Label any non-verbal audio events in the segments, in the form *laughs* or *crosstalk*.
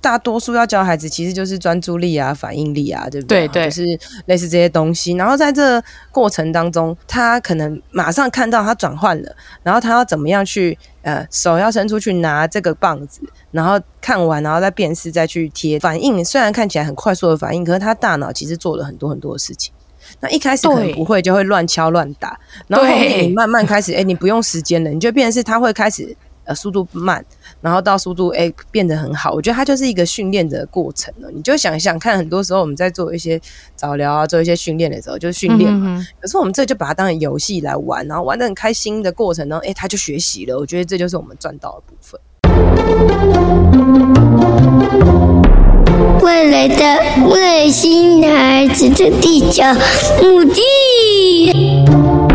大多数要教孩子其实就是专注力啊、反应力啊，对不对？对对，就是类似这些东西。然后在这过程当中，他可能马上看到他转换了，然后他要怎么样去呃手要伸出去拿这个棒子，然后看完，然后再辨识，再去贴。反应虽然看起来很快速的反应，可是他大脑其实做了很多很多的事情。那一开始可能不会，就会乱敲乱打，然后后面你慢慢开始，哎、欸，你不用时间了，你就变成是他会开始呃速度慢，然后到速度哎、欸、变得很好。我觉得它就是一个训练的过程了。你就想想看，很多时候我们在做一些早疗啊，做一些训练的时候，就是训练嘛。可是我们这就把它当成游戏来玩，然后玩的很开心的过程中，哎、欸，他就学习了。我觉得这就是我们赚到的部分。未来的外星孩子的地球母地。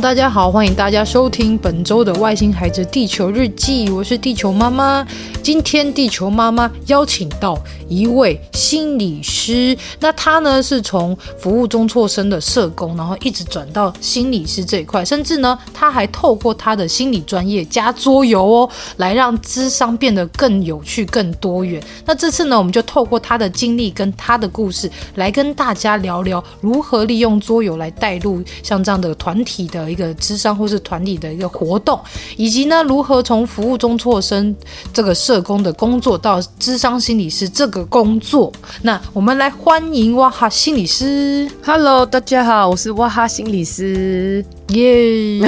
大家好，欢迎大家收听本周的《外星孩子地球日记》，我是地球妈妈。今天地球妈妈邀请到一位心理师，那他呢是从服务中辍生的社工，然后一直转到心理师这一块，甚至呢他还透过他的心理专业加桌游哦，来让咨商变得更有趣、更多元。那这次呢，我们就透过他的经历跟他的故事，来跟大家聊聊如何利用桌游来带入像这样的团体的一个智商或是团体的一个活动，以及呢如何从服务中辍身这个社工的工作到智商心理师这个工作，那我们来欢迎哇哈心理师。Hello，大家好，我是哇哈心理师，耶！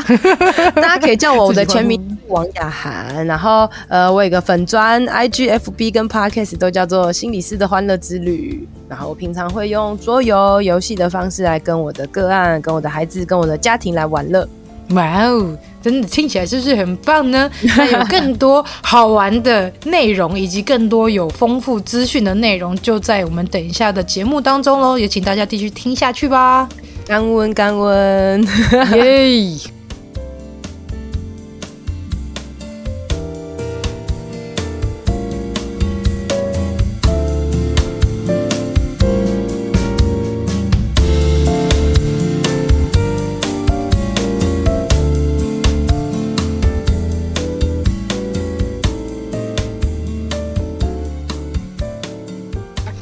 *laughs* 大家可以叫我我的全名王雅涵，然后呃，我有个粉专 IGFB 跟 Podcast 都叫做心理师的欢乐之旅，然后我平常会用桌游游戏的方式来跟我的个案、跟我的孩子、跟我的家庭来玩乐。哇哦！真的听起来是不是很棒呢？*laughs* 那有更多好玩的内容，以及更多有丰富资讯的内容，就在我们等一下的节目当中喽。也请大家继续听下去吧。干温，干温，*laughs* 耶！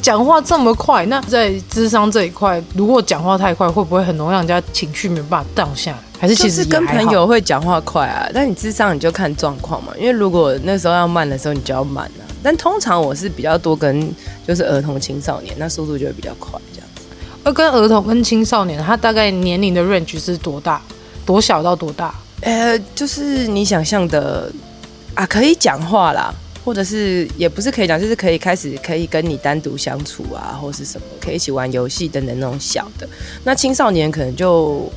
讲话这么快，那在智商这一块，如果讲话太快，会不会很容易让人家情绪没办法荡下来？还是其实是跟朋友会讲话快啊？但你智商你就看状况嘛，因为如果那时候要慢的时候，你就要慢啊。但通常我是比较多跟就是儿童青少年，那速度就会比较快这样子。而跟儿童跟青少年，他大概年龄的 range 是多大？多小到多大？呃，就是你想象的啊，可以讲话啦。或者是也不是可以讲，就是可以开始可以跟你单独相处啊，或是什么可以一起玩游戏等等那种小的。那青少年可能就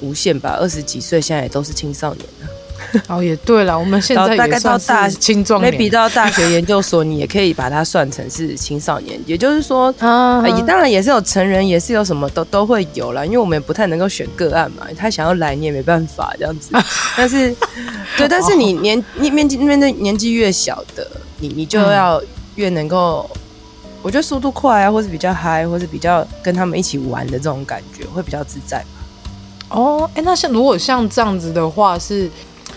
无限吧，二十几岁现在也都是青少年了。*laughs* 哦，也对了，我们现在大概到大青壮年，maybe 到大学研究所，你也可以把它算成是青少年。也就是说，*laughs* 啊，也当然也是有成人，也是有什么都都会有啦，因为我们也不太能够选个案嘛，他想要来你也没办法这样子。*laughs* 但是，对，但是你年你面积面对年纪越小的，你你就要越能够，我觉得速度快啊，或是比较嗨，或是比较跟他们一起玩的这种感觉，会比较自在。哦，哎，那像如果像这样子的话是。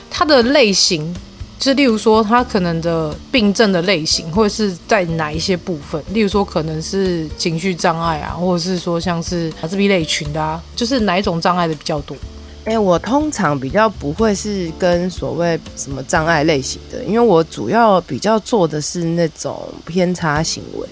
它的类型，就例如说，它可能的病症的类型，或者是在哪一些部分？例如说，可能是情绪障碍啊，或者是说像是自闭类群的啊，就是哪一种障碍的比较多？哎、欸，我通常比较不会是跟所谓什么障碍类型的，因为我主要比较做的是那种偏差行为，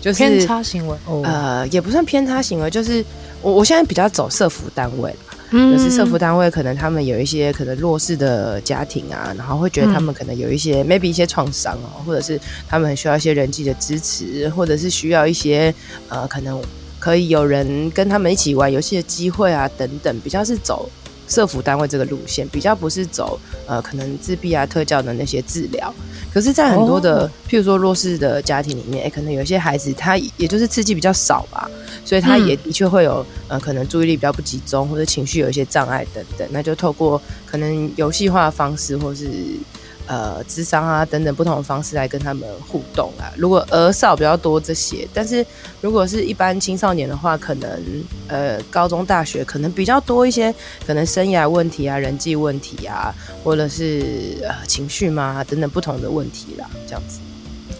就是偏差行为，哦、呃，也不算偏差行为，就是我我现在比较走社福单位。就是社福单位，可能他们有一些可能弱势的家庭啊，然后会觉得他们可能有一些、嗯、maybe 一些创伤哦，或者是他们很需要一些人际的支持，或者是需要一些呃，可能可以有人跟他们一起玩游戏的机会啊，等等，比较是走社福单位这个路线，比较不是走呃可能自闭啊特教的那些治疗。可是，在很多的、哦、譬如说弱势的家庭里面，欸、可能有些孩子他也就是刺激比较少吧，所以他也的确会有、嗯、呃可能注意力比较不集中，或者情绪有一些障碍等等。那就透过可能游戏化的方式，或是。呃，智商啊等等不同的方式来跟他们互动啊。如果儿少比较多这些，但是如果是一般青少年的话，可能呃高中大学可能比较多一些，可能生涯问题啊、人际问题啊，或者是呃情绪嘛等等不同的问题啦，这样子。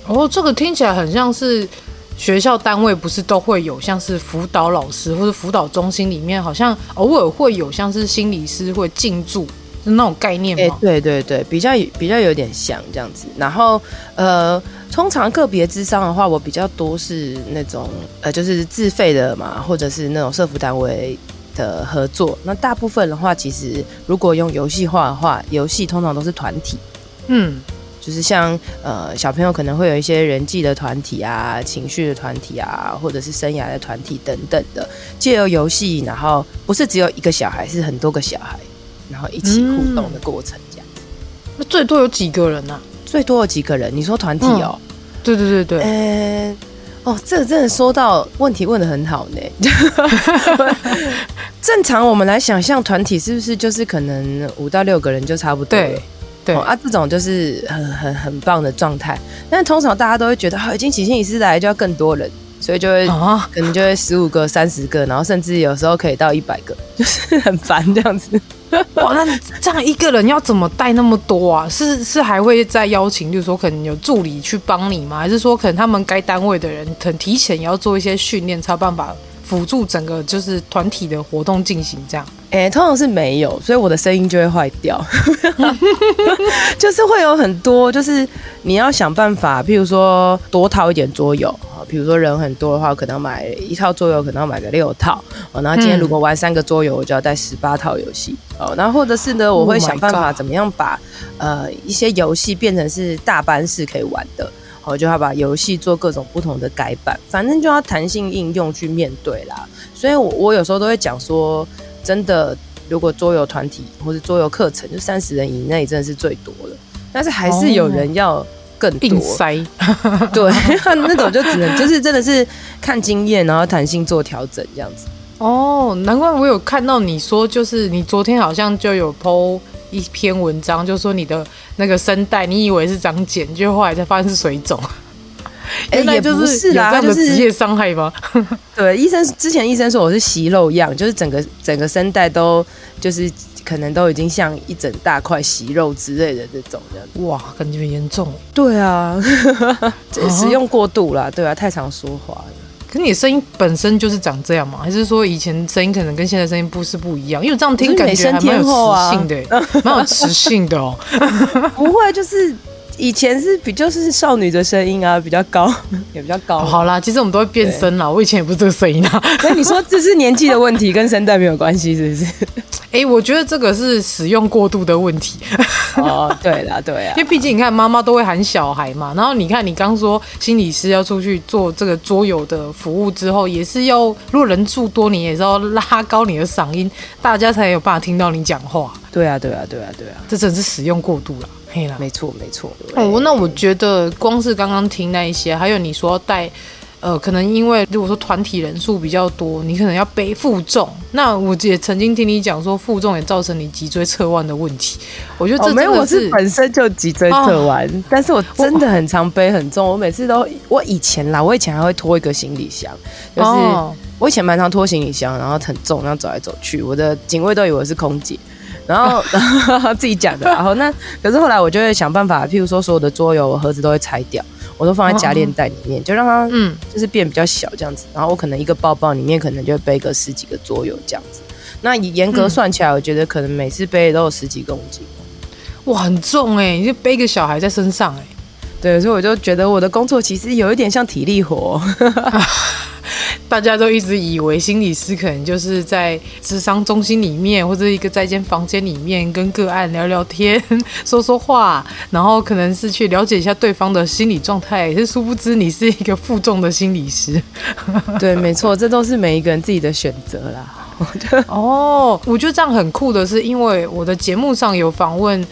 哦，这个听起来很像是学校单位不是都会有像是辅导老师或者辅导中心里面，好像偶尔会有像是心理师会进驻。那种概念吗？欸、对对对，比较比较有点像这样子。然后呃，通常个别智商的话，我比较多是那种呃，就是自费的嘛，或者是那种社福单位的合作。那大部分的话，其实如果用游戏化的话，游戏通常都是团体。嗯，就是像呃小朋友可能会有一些人际的团体啊、情绪的团体啊，或者是生涯的团体等等的，借由游戏，然后不是只有一个小孩，是很多个小孩。然后一起互动的过程，这样、嗯。那最多有几个人呢、啊？最多有几个人？你说团体哦？嗯、对对对对。呃，哦，这真的说到问题问的很好呢。*laughs* 正常我们来想象团体是不是就是可能五到六个人就差不多？对对、哦、啊，这种就是很很很棒的状态。但通常大家都会觉得，好、哦，已经请心理师来就要更多人。所以就会可能就会十五个、三十个，然后甚至有时候可以到一百个，就是很烦这样子。*laughs* 哇，那这样一个人要怎么带那么多啊？是是还会再邀请，就是说可能有助理去帮你吗？还是说可能他们该单位的人可能提前也要做一些训练，才有办法辅助整个就是团体的活动进行这样？哎、欸，通常是没有，所以我的声音就会坏掉，*laughs* 就是会有很多，就是你要想办法，譬如说多套一点桌游啊。比如说人很多的话，可能买一套桌游，可能要买个六套哦。然后今天如果玩三个桌游，我就要带十八套游戏哦。然后或者是呢，我会想办法怎么样把呃一些游戏变成是大班式可以玩的，我就要把游戏做各种不同的改版，反正就要弹性应用去面对啦。所以我我有时候都会讲说，真的，如果桌游团体或者桌游课程就三十人以内，真的是最多了。但是还是有人要。更多塞，*laughs* 对，那种就只能就是真的是看经验，然后弹性做调整这样子。哦，难怪我有看到你说，就是你昨天好像就有 po 一篇文章，就说你的那个声带，你以为是长茧，就后来才发现是水肿。*laughs* 哎、欸，也不是啦，就是职业伤害吗？*laughs* *laughs* 对，医生之前医生说我是息肉样，就是整个整个声带都就是。可能都已经像一整大块息肉之类的这种的，哇，感觉严重。对啊，使用过度了，对啊，太常说话了。可是你声音本身就是长这样吗？还是说以前声音可能跟现在声音不是不一样？因为这样听感觉还蛮有磁性的，蛮有磁性的哦。*laughs* 不会，就是。以前是比就是少女的声音啊，比较高，*laughs* 也比较高。好啦，其实我们都会变声啦。我以前也不是这个声音啊。所以你说这是年纪的问题，跟声带没有关系，是不是？哎、欸，我觉得这个是使用过度的问题。*laughs* 哦，对啦，对啊。因为毕竟你看，妈妈都会喊小孩嘛。然后你看，你刚说心理师要出去做这个桌游的服务之后，也是要如果人数多，你也是要拉高你的嗓音，大家才有办法听到你讲话。对啊，对啊，对啊，对啊，这真是使用过度了。嘿啦，没错，没错。哦，那我觉得光是刚刚听那一些，还有你说带，呃，可能因为如果说团体人数比较多，你可能要背负重。那我也曾经听你讲说，负重也造成你脊椎侧弯的问题。我觉得这没有，我是本身就脊椎侧弯、哦，但是我真的很常背很重。我每次都，我以前啦，我以前还会拖一个行李箱，就是、哦、我以前蛮常拖行李箱，然后很重，然后走来走去，我的警卫都以为是空姐。然后，然 *laughs* 后自己讲的。*laughs* 然后那可是后来我就会想办法，譬如说所有的桌游盒子都会拆掉，我都放在夹链袋里面，就让它嗯，就是变比较小这样子。然后我可能一个包包里面可能就会背个十几个桌游这样子。那严格算起来，我觉得可能每次背都有十几公斤。哇，很重哎！你就背个小孩在身上哎。对，所以我就觉得我的工作其实有一点像体力活。*laughs* 大家都一直以为心理师可能就是在智商中心里面，或者一个在一间房间里面跟个案聊聊天、说说话，然后可能是去了解一下对方的心理状态。是殊不知你是一个负重的心理师。对，没错，这都是每一个人自己的选择啦。*laughs* 哦，我觉得这样很酷的是，因为我的节目上有访问，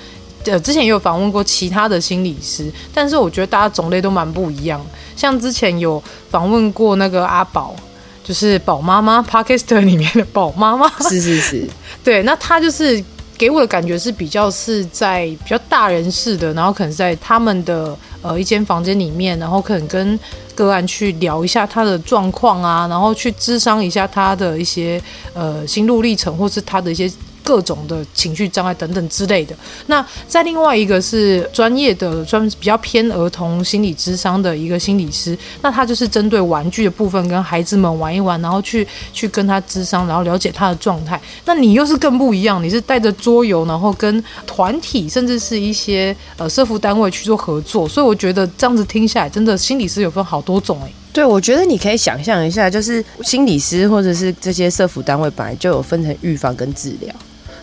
呃，之前也有访问过其他的心理师，但是我觉得大家种类都蛮不一样。像之前有访问过那个阿宝，就是宝妈妈 Podcast 里面的宝妈妈，是是是，对，那他就是。给我的感觉是比较是在比较大人式的，然后可能在他们的呃一间房间里面，然后可能跟个案去聊一下他的状况啊，然后去咨商一下他的一些呃心路历程，或是他的一些。各种的情绪障碍等等之类的。那在另外一个是专业的，专门比较偏儿童心理智商的一个心理师，那他就是针对玩具的部分跟孩子们玩一玩，然后去去跟他智商，然后了解他的状态。那你又是更不一样，你是带着桌游，然后跟团体甚至是一些呃社福单位去做合作。所以我觉得这样子听下来，真的心理师有分好多种哎、对，我觉得你可以想象一下，就是心理师或者是这些社福单位本来就有分成预防跟治疗。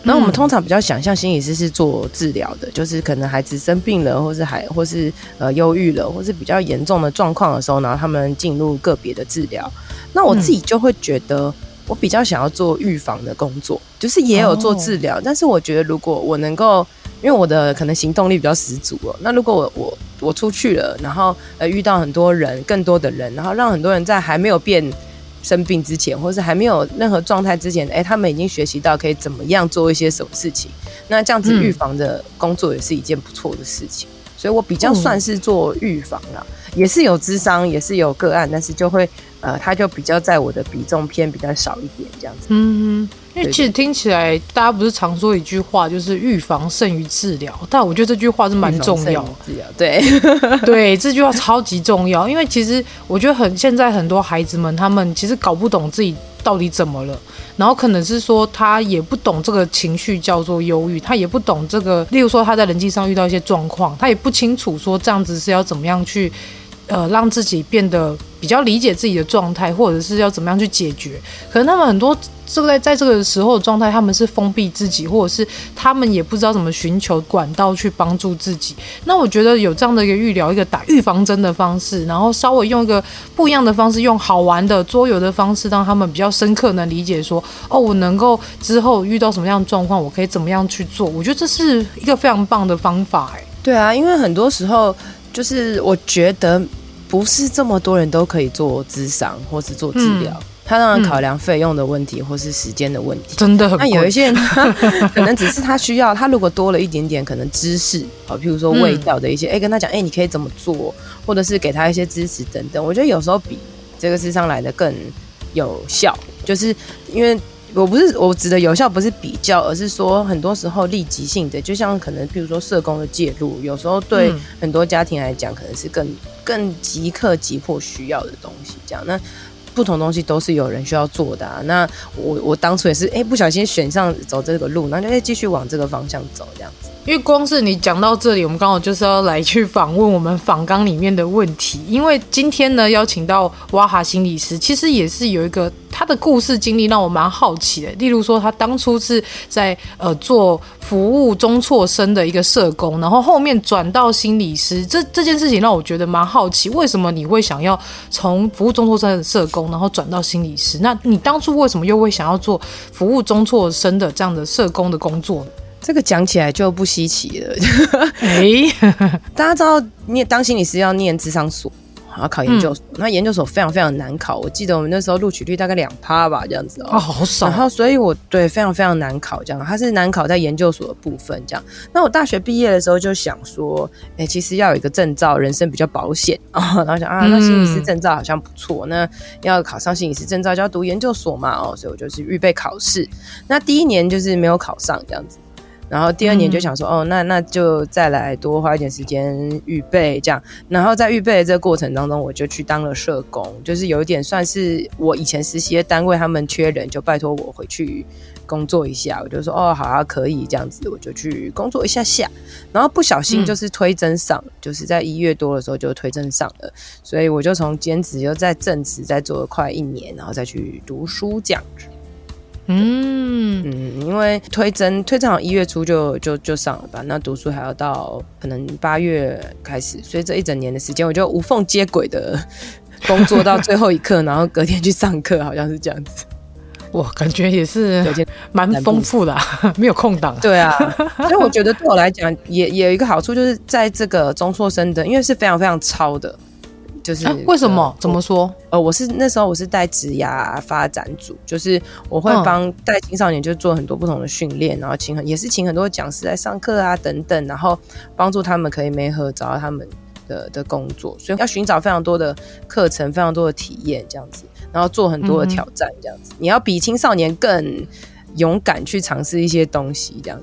那我们通常比较想象心理师是做治疗的，就是可能孩子生病了，或是还或是呃忧郁了，或是比较严重的状况的时候，然后他们进入个别的治疗。那我自己就会觉得，我比较想要做预防的工作，就是也有做治疗，但是我觉得如果我能够，因为我的可能行动力比较十足哦，那如果我我我出去了，然后呃遇到很多人，更多的人，然后让很多人在还没有变。生病之前，或是还没有任何状态之前，哎、他们已经学习到可以怎么样做一些什么事情。那这样子预防的工作也是一件不错的事情。所以我比较算是做预防啦，也是有智商，也是有个案，但是就会呃，他就比较在我的比重偏比较少一点这样子。嗯。因为其实听起来，大家不是常说一句话，就是预防胜于治疗。但我觉得这句话是蛮重要。治疗，对 *laughs* 对，这句话超级重要。因为其实我觉得很，现在很多孩子们，他们其实搞不懂自己到底怎么了，然后可能是说他也不懂这个情绪叫做忧郁，他也不懂这个，例如说他在人际上遇到一些状况，他也不清楚说这样子是要怎么样去。呃，让自己变得比较理解自己的状态，或者是要怎么样去解决？可能他们很多这个在在这个时候的状态，他们是封闭自己，或者是他们也不知道怎么寻求管道去帮助自己。那我觉得有这样的一个预疗、一个打预防针的方式，然后稍微用一个不一样的方式，用好玩的桌游的方式，让他们比较深刻能理解说，哦，我能够之后遇到什么样的状况，我可以怎么样去做？我觉得这是一个非常棒的方法。哎，对啊，因为很多时候就是我觉得。不是这么多人都可以做咨商或是做治疗，嗯、他当然考量费用的问题或是时间的问题，真的很。那有一些人 *laughs* 可能只是他需要，他如果多了一点点可能知识，好，譬如说味道的一些，哎、嗯欸，跟他讲，哎、欸，你可以怎么做，或者是给他一些支持等等。我觉得有时候比这个咨商来的更有效，就是因为。我不是我指的有效，不是比较，而是说很多时候立即性的，就像可能譬如说社工的介入，有时候对很多家庭来讲，可能是更更即刻急迫需要的东西。这样，那不同东西都是有人需要做的啊。那我我当初也是，哎、欸，不小心选上走这个路，那就哎继续往这个方向走，这样子。因为光是你讲到这里，我们刚好就是要来去访问我们访纲里面的问题。因为今天呢，邀请到哇哈心理师，其实也是有一个他的故事经历让我蛮好奇的。例如说，他当初是在呃做服务中辍生的一个社工，然后后面转到心理师。这这件事情让我觉得蛮好奇，为什么你会想要从服务中辍生的社工，然后转到心理师？那你当初为什么又会想要做服务中辍生的这样的社工的工作呢？这个讲起来就不稀奇了。*laughs* 哎，*laughs* 大家知道，念当心理师要念智商所，要考研究所。嗯、那研究所非常非常难考，我记得我们那时候录取率大概两趴吧，这样子哦，好少。然后，所以我对非常非常难考，这样它是难考在研究所的部分，这样。那我大学毕业的时候就想说，哎，其实要有一个证照，人生比较保险啊。然后想啊，那心理师证照好像不错，那要考上心理师证照就要读研究所嘛，哦，所以我就是预备考试。那第一年就是没有考上，这样子。然后第二年就想说，嗯、哦，那那就再来多花一点时间预备这样。然后在预备的这个过程当中，我就去当了社工，就是有一点算是我以前实习的单位他们缺人，就拜托我回去工作一下。我就说，哦，好啊，可以这样子，我就去工作一下下。然后不小心就是推甄上，嗯、就是在一月多的时候就推甄上了，所以我就从兼职又在正职再做了快一年，然后再去读书这样子。嗯嗯，因为推甄推甄好像一月初就就就上了吧，那读书还要到可能八月开始，所以这一整年的时间，我就无缝接轨的工作到最后一刻，然后隔天去上课，好像是这样子。*laughs* 哇，感觉也是蛮丰富的、啊，*laughs* 没有空档。对啊，*laughs* 所以我觉得对我来讲，也也有一个好处，就是在这个中辍生的，因为是非常非常超的。就是、啊、为什么？怎么说？呃，我是那时候我是带职涯发展组，就是我会帮带青少年，就做很多不同的训练，然后请很也是请很多讲师来上课啊等等，然后帮助他们可以没合找到他们的的工作，所以要寻找非常多的课程，非常多的体验这样子，然后做很多的挑战这样子，嗯、你要比青少年更勇敢去尝试一些东西这样。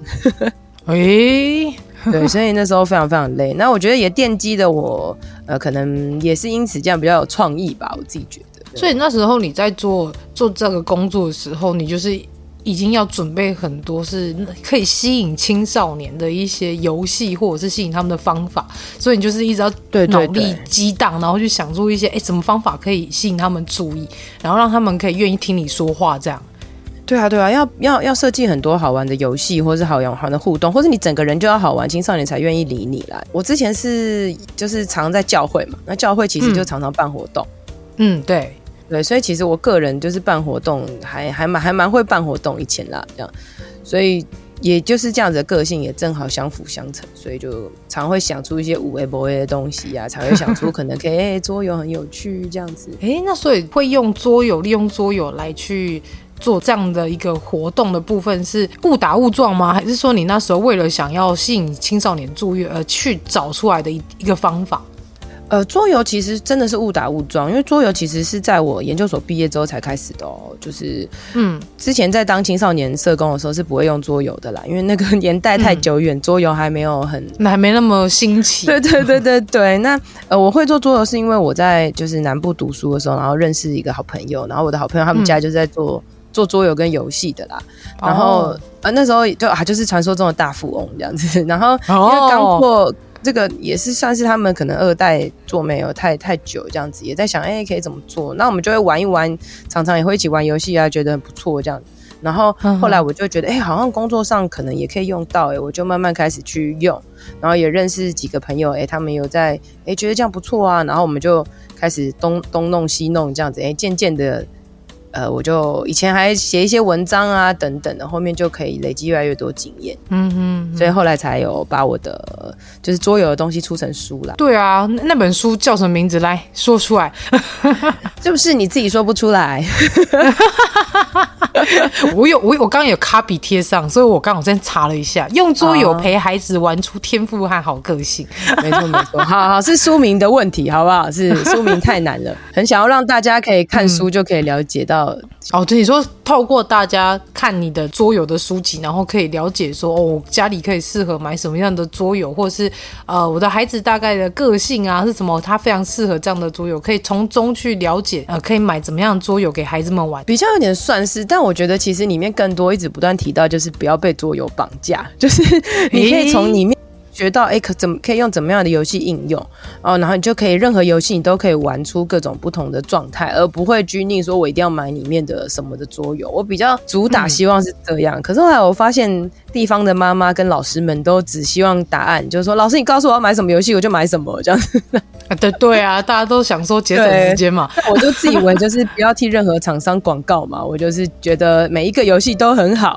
诶、欸。对，所以那时候非常非常累。那我觉得也奠基的我，呃，可能也是因此这样比较有创意吧，我自己觉得。所以那时候你在做做这个工作的时候，你就是已经要准备很多是可以吸引青少年的一些游戏，或者是吸引他们的方法。所以你就是一直要脑力激荡，然后去想出一些哎，什么方法可以吸引他们注意，然后让他们可以愿意听你说话这样。对啊，对啊，要要要设计很多好玩的游戏，或是好玩的互动，或是你整个人就要好玩，青少年才愿意理你啦。我之前是就是常在教会嘛，那教会其实就常常办活动。嗯，对对，所以其实我个人就是办活动还还蛮还蛮会办活动以前啦，这样，所以也就是这样子的个性也正好相辅相成，所以就常会想出一些五 A 博 A 的东西啊，才会想出可能可以、欸、桌游很有趣这样子。哎，那所以会用桌游，利用桌游来去。做这样的一个活动的部分是误打误撞吗？还是说你那时候为了想要吸引青少年注意而去找出来的一一个方法？呃，桌游其实真的是误打误撞，因为桌游其实是在我研究所毕业之后才开始的哦。就是，嗯，之前在当青少年社工的时候是不会用桌游的啦，因为那个年代太久远，嗯，桌游还没有很，那还没那么新奇。*laughs* 对对对对对。那呃，我会做桌游是因为我在就是南部读书的时候，然后认识一个好朋友，然后我的好朋友他们家就在做。嗯做桌游跟游戏的啦，然后、oh. 呃那时候就啊就是传说中的大富翁这样子，*laughs* 然后因为刚做这个也是算是他们可能二代做没有太太久这样子，也在想哎、欸、可以怎么做，那我们就会玩一玩，常常也会一起玩游戏啊，觉得很不错这样子，然后后来我就觉得哎、欸、好像工作上可能也可以用到哎、欸，我就慢慢开始去用，然后也认识几个朋友哎、欸，他们有在哎、欸、觉得这样不错啊，然后我们就开始东东弄西弄这样子哎，渐、欸、渐的。呃，我就以前还写一些文章啊，等等的，后面就可以累积越来越多经验，嗯哼，所以后来才有把我的就是桌游的东西出成书啦。对啊，那本书叫什么名字？来说出来，*laughs* 是不是你自己说不出来？*laughs* 我有我我刚刚有卡笔贴上，所以我刚好先查了一下，用桌游陪孩子玩出天赋和好个性。*laughs* 没错没错，好好是书名的问题，好不好？是书名太难了，很想要让大家可以看书就可以了解到。哦，对，你说透过大家看你的桌游的书籍，然后可以了解说，哦，家里可以适合买什么样的桌游，或者是呃，我的孩子大概的个性啊是什么，他非常适合这样的桌游，可以从中去了解，呃，可以买怎么样的桌游给孩子们玩，比较有点算是，但我觉得其实里面更多一直不断提到，就是不要被桌游绑架，就是你可以从里面。学到哎，可怎么可以用怎么样的游戏应用哦？然后你就可以任何游戏你都可以玩出各种不同的状态，而不会拘泥说我一定要买里面的什么的桌游。我比较主打希望是这样，嗯、可是后来我发现地方的妈妈跟老师们都只希望答案，就是说老师你告诉我要买什么游戏我就买什么这样子。*laughs* 啊，对对啊，大家都想说节省时间嘛，我就自以为就是不要替任何厂商广告嘛，我就是觉得每一个游戏都很好。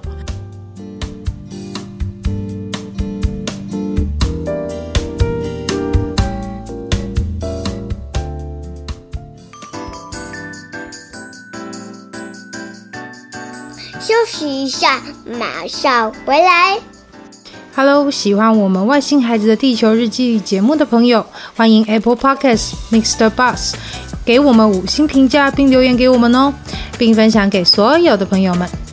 休息一下，马上回来。Hello，喜欢我们外星孩子的地球日记节目的朋友，欢迎 Apple Podcasts Mr. Bus 给我们五星评价并留言给我们哦，并分享给所有的朋友们。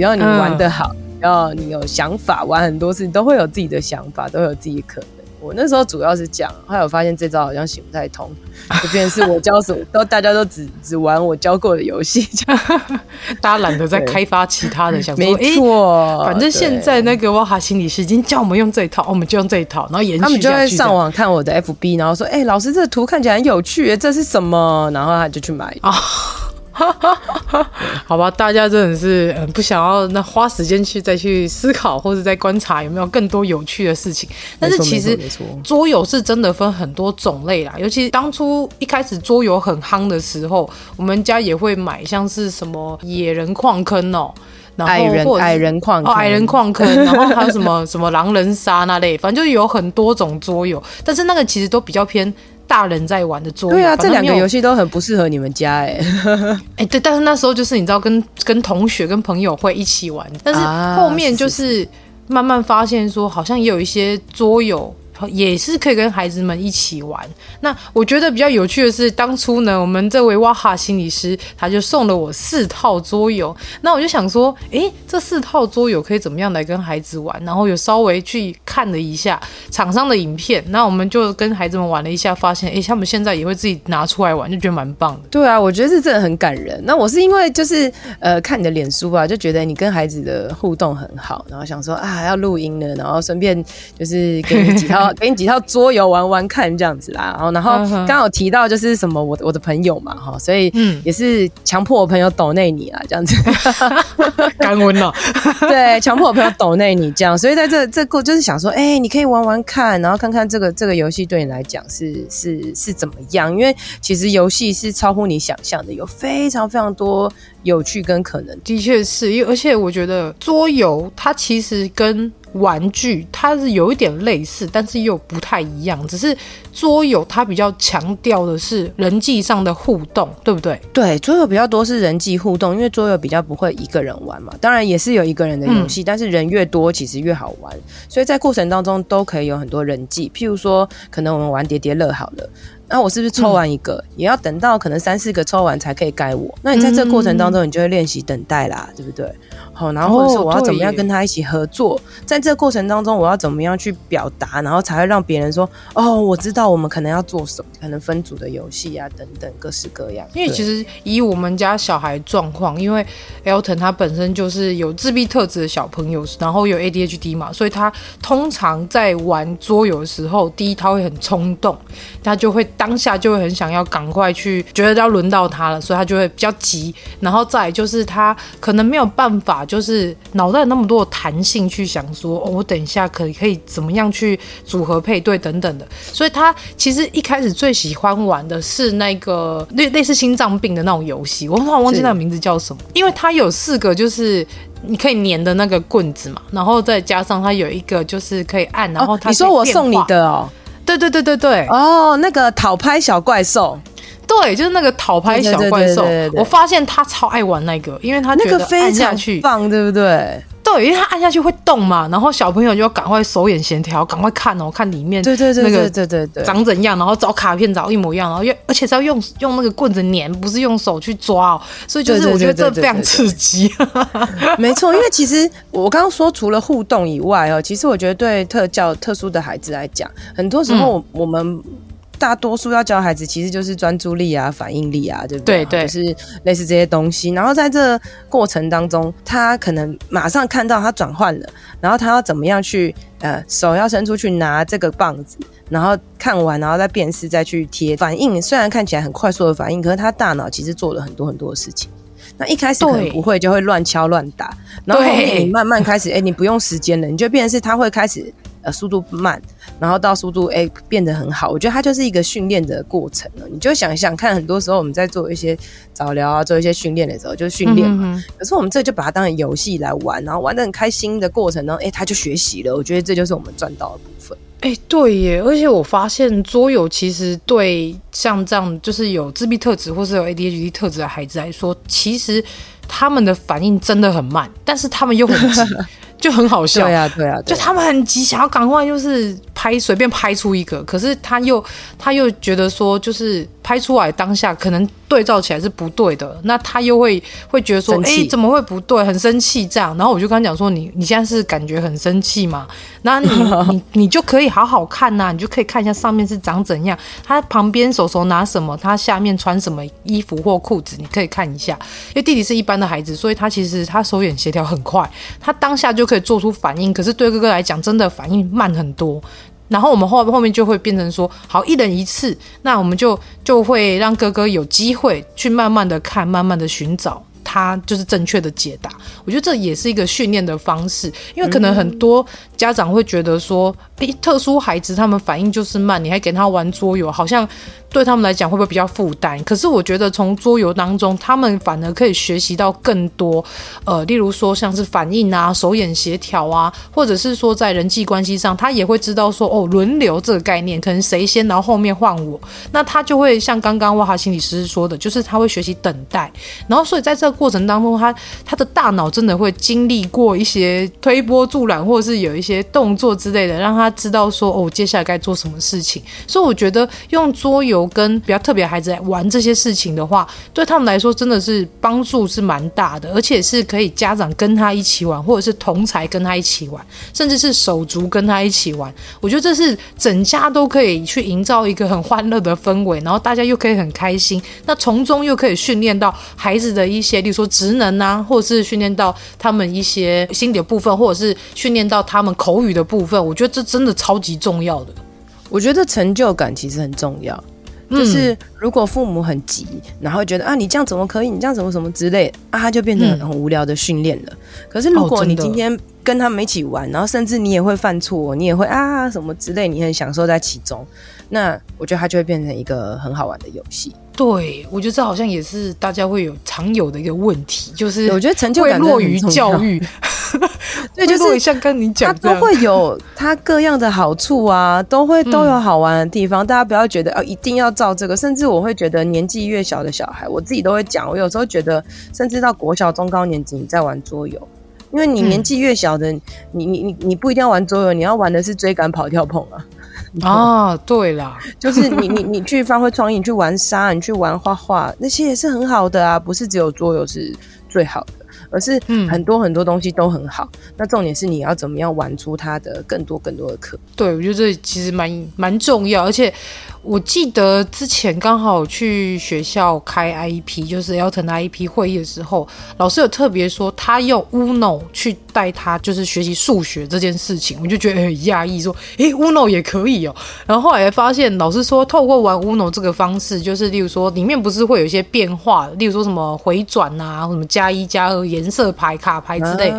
只要你玩得好，只要你有想法，玩很多事，你都会有自己的想法，都有自己的可能。我那时候主要是讲，后来我发现这招好像行不太通，*laughs* 就变成是我教什么都大家都只只玩我教过的游戏，*laughs* 大家懒得再开发其他的，想说没错，反正现在那个哇哈心理师已经叫我们用这一套，我们就用这一套，然后延续。他们就会上网看我的 FB，然后说：“哎、欸，老师这个图看起来很有趣，这是什么？”然后他就去买啊。*laughs* 好吧，大家真的是嗯不想要那花时间去再去思考或者再观察有没有更多有趣的事情。但是其实桌游是真的分很多种类啦，尤其当初一开始桌游很夯的时候，我们家也会买像是什么野人矿坑哦，然后或者矮人矿哦矮人矿坑，然后还有什么什么狼人杀那类，反正就有很多种桌游，但是那个其实都比较偏。大人在玩的桌游，对啊，这两个游戏都很不适合你们家哎，*laughs* 哎，对，但是那时候就是你知道跟，跟跟同学、跟朋友会一起玩，但是后面就是慢慢发现说，好像也有一些桌游。也是可以跟孩子们一起玩。那我觉得比较有趣的是，当初呢，我们这位哇哈心理师他就送了我四套桌游。那我就想说，诶，这四套桌游可以怎么样来跟孩子玩？然后有稍微去看了一下厂商的影片，那我们就跟孩子们玩了一下，发现，诶，他们现在也会自己拿出来玩，就觉得蛮棒的。对啊，我觉得是真的很感人。那我是因为就是呃看你的脸书吧，就觉得你跟孩子的互动很好，然后想说啊要录音了，然后顺便就是给你几套。给你几套桌游玩玩看这样子啦，然后然后刚好提到就是什么我我的朋友嘛哈，所以也是强迫我朋友抖内你啊这样子，*laughs* 干温了，对，强迫我朋友抖内你这样，所以在这这个就是想说，哎、欸，你可以玩玩看，然后看看这个这个游戏对你来讲是是是怎么样，因为其实游戏是超乎你想象的，有非常非常多有趣跟可能，的确是，因为而且我觉得桌游它其实跟玩具它是有一点类似，但是又不太一样。只是桌游它比较强调的是人际上的互动，对不对？对，桌游比较多是人际互动，因为桌游比较不会一个人玩嘛。当然也是有一个人的游戏，嗯，但是人越多其实越好玩。所以在过程当中都可以有很多人际。譬如说，可能我们玩叠叠乐好了，那我是不是抽完一个，嗯，也要等到可能三四个抽完才可以该我？那你在这个过程当中，你就会练习等待啦，对不对？好，然后或者是我要怎么样跟他一起合作，哦、在这个过程当中，我要怎么样去表达，然后才会让别人说，哦，我知道我们可能要做什么，可能分组的游戏啊，等等，各式各样。因为其实以我们家小孩状况，因为 Elton 他本身就是有自闭特质的小朋友，然后有 ADHD 嘛，所以他通常在玩桌游的时候，第一他会很冲动，他就会当下就会很想要赶快去，觉得要轮到他了，所以他就会比较急，然后再就是他可能没有办法。就是脑袋有那么多的弹性去想说，哦，我等一下可以可以怎么样去组合配对等等的，所以他其实一开始最喜欢玩的是那个类类似心脏病的那种游戏，我突然忘记那个名字叫什么，因为它有四个就是你可以粘的那个棍子嘛，然后再加上它有一个就是可以按，然后它、哦、你说我送你的哦，对对对对对，哦，那个讨拍小怪兽。对，就是那个讨拍小怪兽，我发现他超爱玩那个，因为他觉得按下去棒，对不对？对，因为他按下去会动嘛，然后小朋友就要赶快手眼协调，赶快看哦，看里面对对对那个对对对长怎样，然后找卡片找一模一样，然后又而且是要用用那个棍子粘，不是用手去抓哦，所以就是我觉得这非常刺激。*laughs* 没错，因为其实我刚刚说除了互动以外哦，其实我觉得对特教特殊的孩子来讲，很多时候我们。嗯大多数要教孩子，其实就是专注力啊、反应力啊，对不对？对对，就是类似这些东西。然后在这过程当中，他可能马上看到他转换了，然后他要怎么样去呃，手要伸出去拿这个棒子，然后看完，然后再辨识，再去贴。反应虽然看起来很快速的反应，可是他大脑其实做了很多很多的事情。那一开始可能不会，就会乱敲乱打，然后后面你慢慢开始，哎、欸，你不用时间了，你就变成是他会开始。呃，速度慢，然后到速度哎、欸、变得很好，我觉得它就是一个训练的过程了。你就想想看，很多时候我们在做一些早疗啊，做一些训练的时候，就是训练嘛。可是我们这就把它当成游戏来玩，然后玩的很开心的过程中，哎、欸，他就学习了。我觉得这就是我们赚到的部分。哎、欸，对耶！而且我发现桌游其实对像这样就是有自闭特质或是有 ADHD 特质的孩子来说，其实他们的反应真的很慢，但是他们又很急。*laughs* 就很好笑，对啊，对啊，对啊，就他们很急，想要赶快就是拍随便拍出一个，可是他又他又觉得说，就是拍出来当下可能对照起来是不对的，那他又会会觉得说，哎，怎么会不对？很生气这样。然后我就跟他讲说，你你现在是感觉很生气嘛？那你 *laughs* 你你就可以好好看呐、啊，你就可以看一下上面是长怎样，他旁边手手拿什么，他下面穿什么衣服或裤子，你可以看一下。因为弟弟是一般的孩子，所以他其实他手眼协调很快，他当下就可以做出反应。可是对哥哥来讲，真的反应慢很多。然后我们后后面就会变成说，好，一人一次，那我们就就会让哥哥有机会去慢慢的看，慢慢的寻找。他就是正确的解答，我觉得这也是一个训练的方式，因为可能很多家长会觉得说，诶，特殊孩子他们反应就是慢，你还给他玩桌游，好像。对他们来讲会不会比较负担？可是我觉得从桌游当中，他们反而可以学习到更多。呃，例如说像是反应啊、手眼协调啊，或者是说在人际关系上，他也会知道说哦，轮流这个概念，可能谁先，然后后面换我。那他就会像刚刚哇哈心理师说的，就是他会学习等待。然后所以在这过程当中，他他的大脑真的会经历过一些推波助澜，或者是有一些动作之类的，让他知道说哦，接下来该做什么事情。所以我觉得用桌游。跟比较特别孩子来玩这些事情的话，对他们来说真的是帮助是蛮大的，而且是可以家长跟他一起玩，或者是同才跟他一起玩，甚至是手足跟他一起玩。我觉得这是整家都可以去营造一个很欢乐的氛围，然后大家又可以很开心。那从中又可以训练到孩子的一些，例如说职能啊，或者是训练到他们一些心理的部分，或者是训练到他们口语的部分。我觉得这真的超级重要的。我觉得成就感其实很重要。就是如果父母很急，然后觉得啊，你这样怎么可以？你这样怎么什么之类啊，他就变成很无聊的训练了。可是如果你今天跟他们一起玩，然后甚至你也会犯错，你也会啊什么之类，你很享受在其中，那我觉得它就会变成一个很好玩的游戏。对，我觉得这好像也是大家会有常有的一个问题，就是我觉得成就感落于教育。*laughs* *laughs* 对，就是像跟你讲，它都会有它各样的好处啊，都会都有好玩的地方。嗯、大家不要觉得哦，一定要照这个。甚至我会觉得，年纪越小的小孩，我自己都会讲。我有时候觉得，甚至到国小、中高年级，你在玩桌游，因为你年纪越小的，嗯、你你你你不一定要玩桌游，你要玩的是追赶、跑、跳、碰啊。啊，*laughs* 对啦，就是你你你去发挥创意，你去玩沙，你去玩画画，那些也是很好的啊，不是只有桌游是最好的。而是很多很多东西都很好，嗯、那重点是你要怎么样玩出它的更多更多的课。对，我觉得这其实蛮蛮重要，而且我记得之前刚好去学校开 IEP，就是 Elton IEP 会议的时候，老师有特别说他用 Uno 去带他就是学习数学这件事情，我就觉得很讶异，说诶 Uno 也可以哦。然后后来发现老师说透过玩 Uno 这个方式，就是例如说里面不是会有一些变化，例如说什么回转啊，什么加一加二颜色牌、卡牌之类，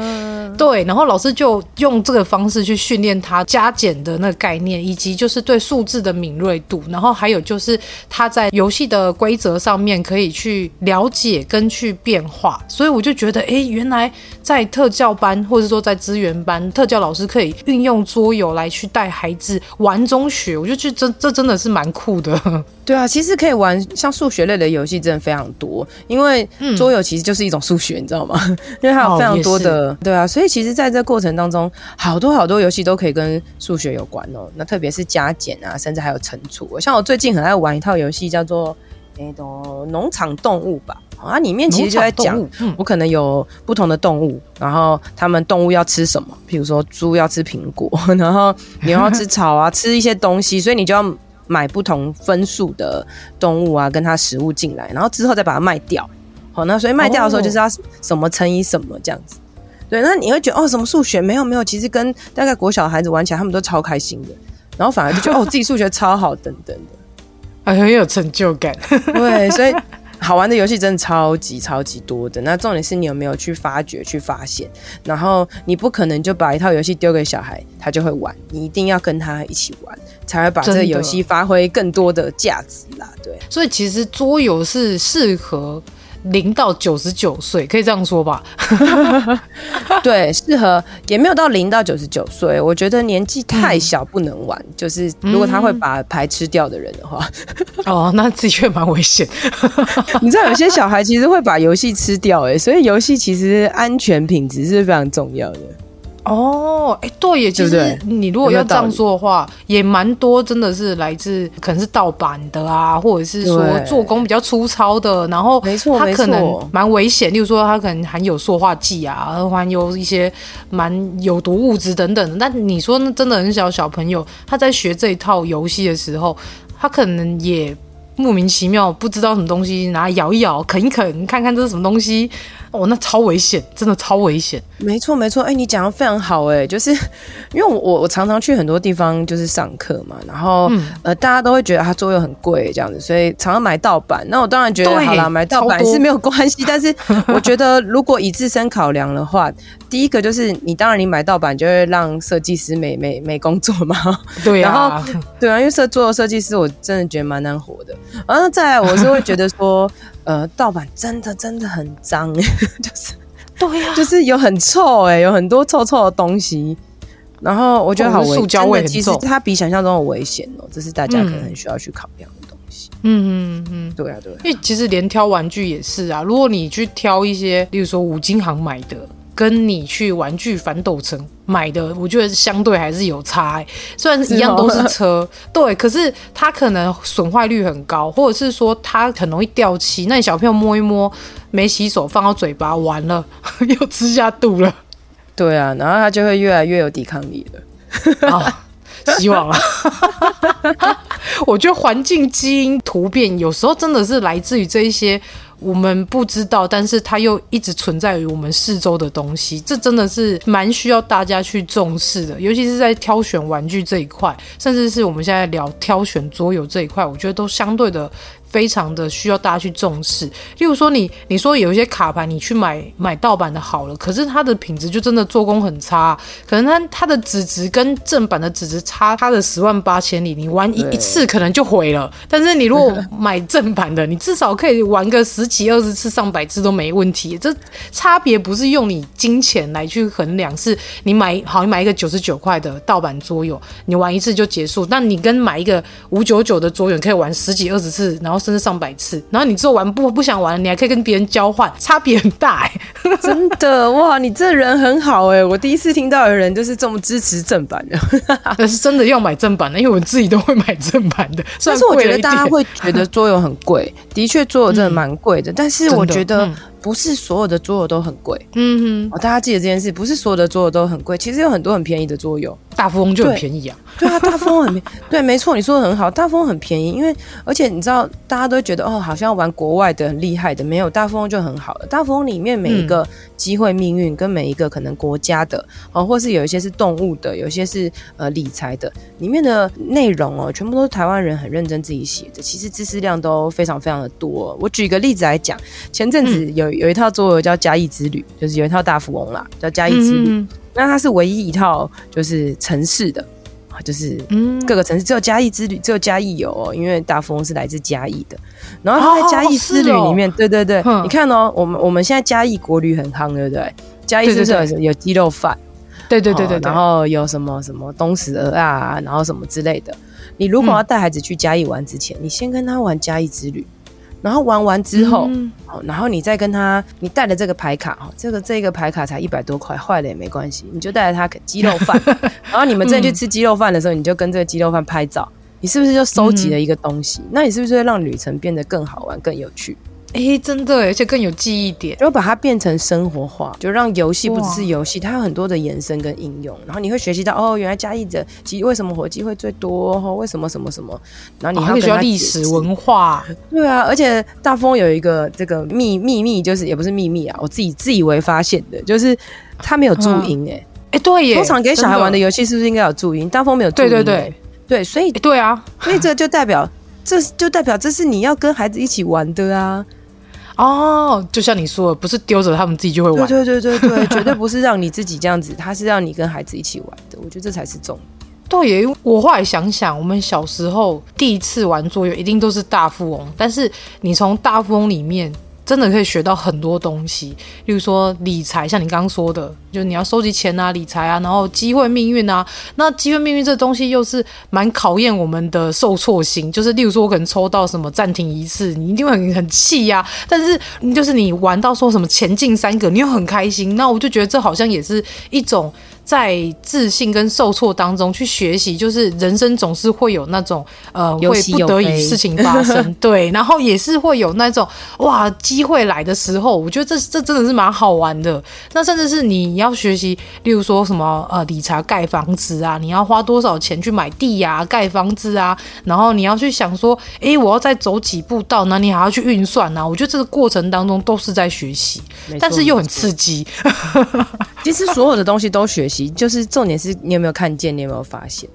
对，然后老师就用这个方式去训练他加减的那个概念，以及就是对数字的敏锐度，然后还有就是他在游戏的规则上面可以去了解跟去变化，所以我就觉得，哎，原来在特教班或者说在资源班，特教老师可以运用桌游来去带孩子玩中学，我就觉得这这真的是蛮酷的。对啊，其实可以玩像数学类的游戏真的非常多，因为桌游其实就是一种数学，你知道吗？*laughs* 因为它有非常多的，对啊，所以其实在这过程当中，好多好多游戏都可以跟数学有关哦。那特别是加减啊，甚至还有乘除。像我最近很爱玩一套游戏，叫做那种农场动物吧。啊，里面其实就在讲，我可能有不同的动物，然后他们动物要吃什么？譬如说猪要吃苹果，*laughs* 然后牛要吃草啊，吃一些东西，所以你就要。买不同分数的动物啊，跟它食物进来，然后之后再把它卖掉。好，那所以卖掉的时候就是要什么乘以什么这样子。对，那你会觉得哦，什么数学没有没有，其实跟大概国小孩子玩起来，他们都超开心的。然后反而就觉得哦，自己数学超好，等等的，还 *laughs* 很有成就感。对，所以。好玩的游戏真的超级超级多的，那重点是你有没有去发掘、去发现，然后你不可能就把一套游戏丢给小孩，他就会玩，你一定要跟他一起玩，才会把这个游戏发挥更多的价值啦。对，所以其实桌游是适合。零到九十九岁，可以这样说吧？*laughs* 对，适合也没有到零到九十九岁。我觉得年纪太小不能玩，嗯、就是如果他会把牌吃掉的人的话，嗯、哦，那的确蛮危险。*laughs* 你知道有些小孩其实会把游戏吃掉，哎，所以游戏其实安全品质是非常重要的。哦，哎，对耶，其实你如果要这样说的话，也蛮多，真的是来自可能是盗版的啊，或者是说做工比较粗糙的，然后没错，它可能蛮危险，例如说它可能含有塑化剂啊，含有一些蛮有毒物质等等的。但你说那真的很小小朋友，他在学这一套游戏的时候，他可能也莫名其妙不知道什么东西，拿来咬一咬，啃一啃，看看这是什么东西。哦，那超危险，真的超危险。没错，没错。哎、欸，你讲的非常好，哎，*laughs* 就是因为我我常常去很多地方就是上课嘛，然后、嗯、呃，大家都会觉得它桌游很贵这样子，所以常常买盗版。那我当然觉得好啦，买盗版是没有关系，*laughs* 但是我觉得如果以自身考量的话，第一个就是你当然你买盗版就会让设计师没没没工作嘛。*laughs* 对啊，然后对啊，因为设做设计师我真的觉得蛮难活的。然后再来，我是会觉得说。呃，盗版真的真的很脏，*laughs* 就是对呀、啊，就是有很臭哎，有很多臭臭的东西。然后我觉得好危，塑胶味其实它比想象中的危险哦，这是大家可能很需要去考量的东西。嗯嗯嗯，对啊对啊，因为其实连挑玩具也是啊，如果你去挑一些，例如说五金行买的。跟你去玩具反斗城买的，我觉得相对还是有差欸。虽然一样都是车，*laughs* 对，可是它可能损坏率很高，或者是说它很容易掉漆。那你小朋友摸一摸，没洗手放到嘴巴，完了 *laughs* 又吃下肚了。对啊，然后它就会越来越有抵抗力了。啊、*laughs* 哦，希望啊。我觉得环境基因突变有时候真的是来自于这一些。我们不知道，但是它又一直存在于我们四周的东西，这真的是蛮需要大家去重视的，尤其是在挑选玩具这一块，甚至是我们现在聊挑选桌游这一块，我觉得都相对的。非常的需要大家去重视。例如说你，你你说有一些卡牌，你去买买盗版的好了，可是它的品质就真的做工很差，可能它它的纸质跟正版的纸质差它的十万八千里，你玩一一次可能就毁了。但是你如果 *laughs* 买正版的，你至少可以玩个十几二十次、上百次都没问题。这差别不是用你金钱来去衡量，是你买好，你买一个九十九块的盗版桌游，你玩一次就结束。那你跟买一个五九九的桌游，你可以玩十几二十次，然后。甚至上百次，然后你之后玩不不想玩，你还可以跟别人交换，差别很大哎、欸，*laughs* 真的哇！你这人很好哎、欸，我第一次听到有人就是这么支持正版的，但 *laughs* 是真的要买正版的，因为我自己都会买正版的。但是我觉得大家会觉得桌游很贵，的确桌游真的蛮贵的，嗯、但是我觉得。不是所有的桌游都很贵，嗯哼，哦，大家记得这件事，不是所有的桌游都很贵，其实有很多很便宜的桌游，大富翁就很便宜啊，对，对啊，大富翁很便宜，*laughs* 对，没错，你说的很好，大富翁很便宜，因为而且你知道，大家都觉得哦，好像玩国外的很厉害的，没有，大富翁就很好。了，大富翁里面每一个机会命运跟每一个可能国家的哦，或是有一些是动物的，有一些是呃理财的，里面的内容哦，全部都是台湾人很认真自己写的，其实知识量都非常非常的多。我举个例子来讲，前阵子有。有一套桌游叫《嘉义之旅》，就是有一套大富翁啦，叫《嘉义之旅》嗯。那它是唯一一套就是城市的，就是各个城市只有嘉义之旅，只有嘉义有哦，因为大富翁是来自嘉义的。然后它在嘉义之旅里面，哦哦、对对对，你看哦，我们我们现在嘉义国旅很夯，对不对？嘉义是不是有有鸡肉饭？对对对对，然后有什么什么东石鹅啊，然后什么之类的。你如果要带孩子去嘉义玩之前，你先跟他玩嘉义之旅。然后玩完之后，嗯、然后你再跟他，你带了这个牌卡，这个这个牌卡才一百多块，坏了也没关系，你就带着他鸡肉饭，*laughs* 然后你们再去吃鸡肉饭的时候，你就跟这个鸡肉饭拍照，你是不是就收集了一个东西？嗯、那你是不是会让旅程变得更好玩、更有趣？哎、欸，真的，而且更有记忆点，就把它变成生活化，就让游戏不只是游戏，它有很多的延伸跟应用。然后你会学习到，哦，原来嘉义的机为什么火鸡会最多？哦，为什么什么什么？然后你还会学历史文化。对啊，而且大风有一个这个秘秘密，就是也不是秘密啊，我自己自以为发现的，就是它没有注音、欸。哎、嗯，哎、欸，对耶，通常给小孩玩的游戏是不是应该有注音？大风没有注音、欸。对对对，对，所以、欸、对啊，所以这就代表，这就代表这是你要跟孩子一起玩的啊。哦，就像你说的，不是丢着他们自己就会玩。对对对对对，*laughs* 绝对不是让你自己这样子，他是让你跟孩子一起玩的。我觉得这才是重点。对耶，我后来想想，我们小时候第一次玩桌游，一定都是大富翁。但是你从大富翁里面。真的可以学到很多东西，例如说理财，像你刚刚说的，就是你要收集钱啊、理财啊，然后机会命运啊。那机会命运这东西又是蛮考验我们的受挫心，就是例如说我可能抽到什么暂停一次，你一定会很很气呀。但是就是你玩到说什么前进三个，你又很开心。那我就觉得这好像也是一种在自信跟受挫当中去学习，就是人生总是会有那种呃会不得已事情发生，*laughs* 对，然后也是会有那种哇机会来的时候，我觉得这这真的是蛮好玩的。那甚至是你要学习，例如说什么呃理财盖房子啊，你要花多少钱去买地呀、啊、盖房子啊，然后你要去想说，哎，我要再走几步到哪，你还要去运算呢、啊。我觉得这个过程当中都是在学习，但是又很刺激。*laughs* 其实所有的东西都学习，就是重点是你有没有看见，你有没有发现？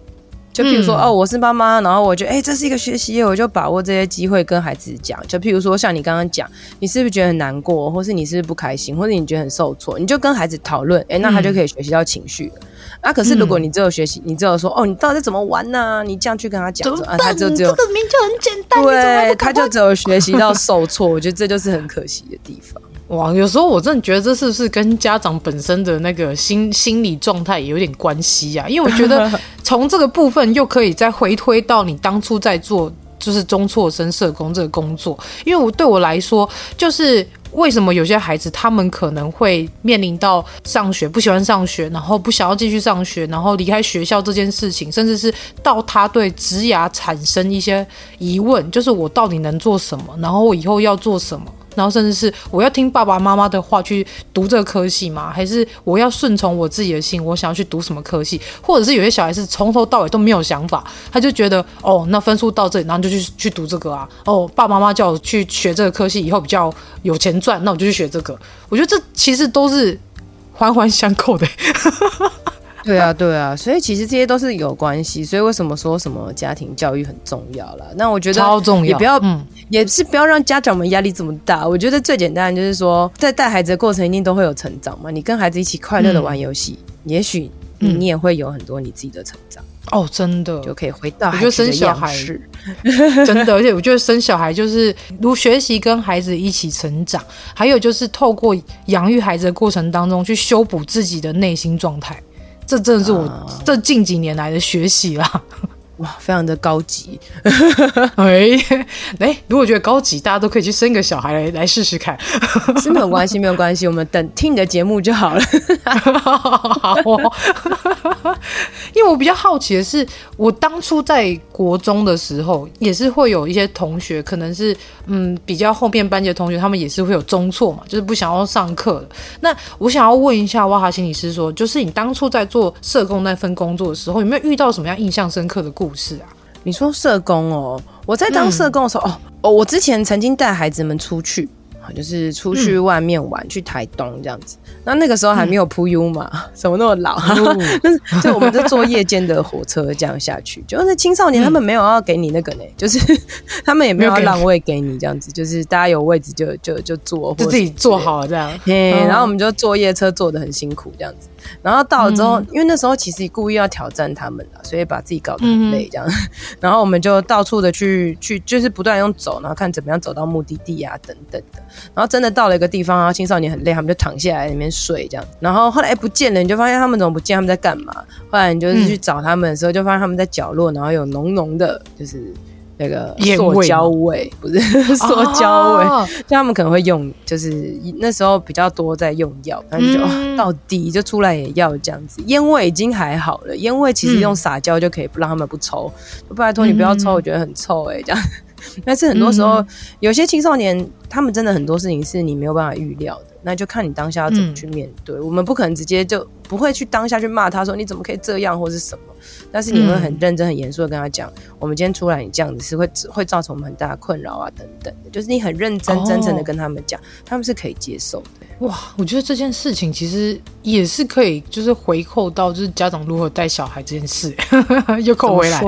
就譬如说，嗯、哦，我是妈妈，然后我觉得，哎，这是一个学习，我就把握这些机会跟孩子讲。就譬如说，像你刚刚讲，你是不是觉得很难过，或是你是不是不开心，或者你觉得很受挫，你就跟孩子讨论，哎，那他就可以学习到情绪。嗯、啊，可是如果你只有学习，你只有说，哦，你到底怎么玩呢、啊？你这样去跟他讲，啊，他就只有这个名就很简单，对，他就只有学习到受挫。我觉得这就是很可惜的地方。哇，有时候我真的觉得这是不是跟家长本身的那个心心理状态也有点关系呀、啊？因为我觉得 *laughs* 从这个部分又可以再回推到你当初在做就是中辍生社工这个工作，因为我对我来说，就是为什么有些孩子他们可能会面临到上学不喜欢上学，然后不想要继续上学，然后离开学校这件事情，甚至是到他对职涯产生一些疑问，就是我到底能做什么，然后我以后要做什么。然后甚至是我要听爸爸妈妈的话去读这个科系吗？还是我要顺从我自己的心，我想要去读什么科系？或者是有些小孩是从头到尾都没有想法，他就觉得哦，那分数到这里，然后就去去读这个啊。哦，爸爸妈妈叫我去学这个科系，以后比较有钱赚，那我就去学这个。我觉得这其实都是环环相扣的。对啊，*laughs* 对啊，所以其实这些都是有关系。所以为什么说什么家庭教育很重要啦？那我觉得超重要，也不要，嗯，也是不要让家长们压力这么大。我觉得最简单的就是说，在带孩子的过程一定都会有成长嘛。你跟孩子一起快乐的玩游戏，嗯、也许你也会有很多你自己的成长。哦，真的就可以回到孩子的样式。*laughs* 真的，而且我觉得生小孩就是如学习跟孩子一起成长，还有就是透过养育孩子的过程当中去修补自己的内心状态。这真的是我这近几年来的学习啦，哇，非常的高级。*laughs* 哎 *laughs* 哎，如果觉得高级，大家都可以去生个小孩来来试试看。*laughs* 是没有关系，没有关系，我们等听你的节目就好了。好哦。因为我比较好奇的是，我当初在国中的时候，也是会有一些同学，可能是嗯比较后面班级的同学，他们也是会有中错嘛，就是不想要上课的。那我想要问一下哇哈心理师说，就是你当初在做社工那份工作的时候，有没有遇到什么样印象深刻的故事啊？你说社工哦，我在当社工的时候，嗯、哦哦，我之前曾经带孩子们出去。就是出去外面玩，嗯、去台东这样子。那那个时候还没有铺 U 嘛，*laughs* 怎、嗯、么那么老？*laughs* 那就我们就坐夜间的火车这样下去。就是青少年他们没有要给你那个呢，嗯、就是 *laughs* 他们也没有要让位给你这样子。就是大家有位置就就就坐，就自己坐好这样。嘿，然后我们就坐夜车坐的很辛苦这样子。然后到了之后，嗯、因为那时候其实故意要挑战他们了，所以把自己搞得很累这样。嗯、*laughs* 然后我们就到处的去去，就是不断用走，然后看怎么样走到目的地啊等等的。然后真的到了一个地方，然后青少年很累，他们就躺下来里面睡这样。然后后来哎不见了，你就发现他们怎么不见？他们在干嘛？后来你就是去找他们的时候，就发现他们在角落，然后有浓浓的，就是。那个塑胶味不是 *laughs* 塑胶味，哦、就他们可能会用，就是那时候比较多在用药，然后就、嗯。哦、到底就出来也要这样子。烟味已经还好了，烟味其实用撒娇就可以不让他们不抽，嗯、拜托你不要抽，我觉得很臭哎、欸，这样。*laughs* 但是很多时候，嗯、有些青少年他们真的很多事情是你没有办法预料的，那就看你当下要怎么去面对。嗯、我们不可能直接就不会去当下去骂他说你怎么可以这样或是什么，但是你会很认真、很严肃的跟他讲，我们今天出来你这样子是会会造成我们很大的困扰啊等等的，就是你很认真、真诚的跟他们讲，哦、他们是可以接受的。哇，我觉得这件事情其实也是可以，就是回扣到就是家长如何带小孩这件事，*laughs* 又扣回来。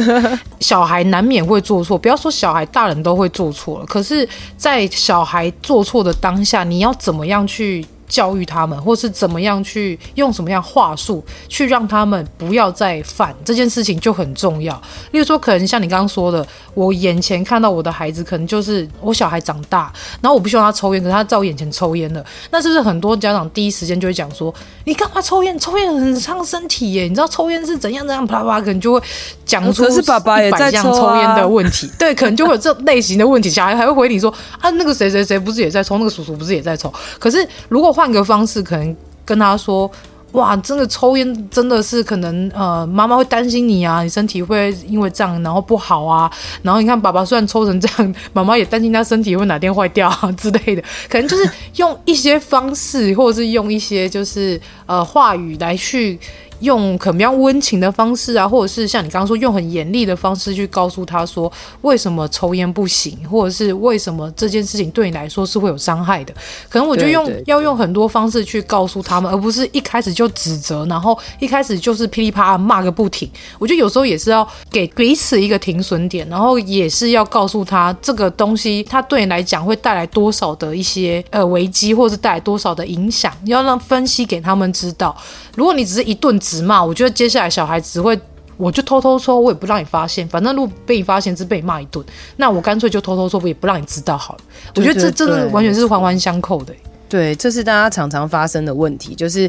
*laughs* 小孩难免会做错，不要说小孩，大人都会做错了。可是，在小孩做错的当下，你要怎么样去？教育他们，或是怎么样去用什么样话术去让他们不要再犯这件事情就很重要。例如说，可能像你刚刚说的，我眼前看到我的孩子，可能就是我小孩长大，然后我不希望他抽烟，可是他在我眼前抽烟了，那是不是很多家长第一时间就会讲说，你干嘛抽烟？抽烟很伤身体耶！你知道抽烟是怎样怎样？啪啪，可能就会讲出是爸爸也在抽烟的问题。*laughs* 对，可能就会有这类型的问题。小孩还会回你说啊，那个谁谁谁不是也在抽？那个叔叔不是也在抽？可是如果换个方式，可能跟他说：“哇，真的抽烟真的是可能呃，妈妈会担心你啊，你身体会因为这样然后不好啊。然后你看爸爸虽然抽成这样，妈妈也担心他身体会哪天坏掉啊之类的。可能就是用一些方式，或者是用一些就是呃话语来去。用可能比较温情的方式啊，或者是像你刚刚说用很严厉的方式去告诉他说，为什么抽烟不行，或者是为什么这件事情对你来说是会有伤害的。可能我就用要用很多方式去告诉他们，而不是一开始就指责，然后一开始就是噼里啪啦骂个不停。我觉得有时候也是要给彼此一个停损点，然后也是要告诉他这个东西它对你来讲会带来多少的一些呃危机，或者是带来多少的影响，要让分析给他们知道。如果你只是一顿直骂，我觉得接下来小孩只会，我就偷偷说，我也不让你发现，反正如果被你发现是被你骂一顿，那我干脆就偷偷说，我也不让你知道好了。对对对，我觉得这真的完全是环环相扣的。对，这是大家常常发生的问题，就是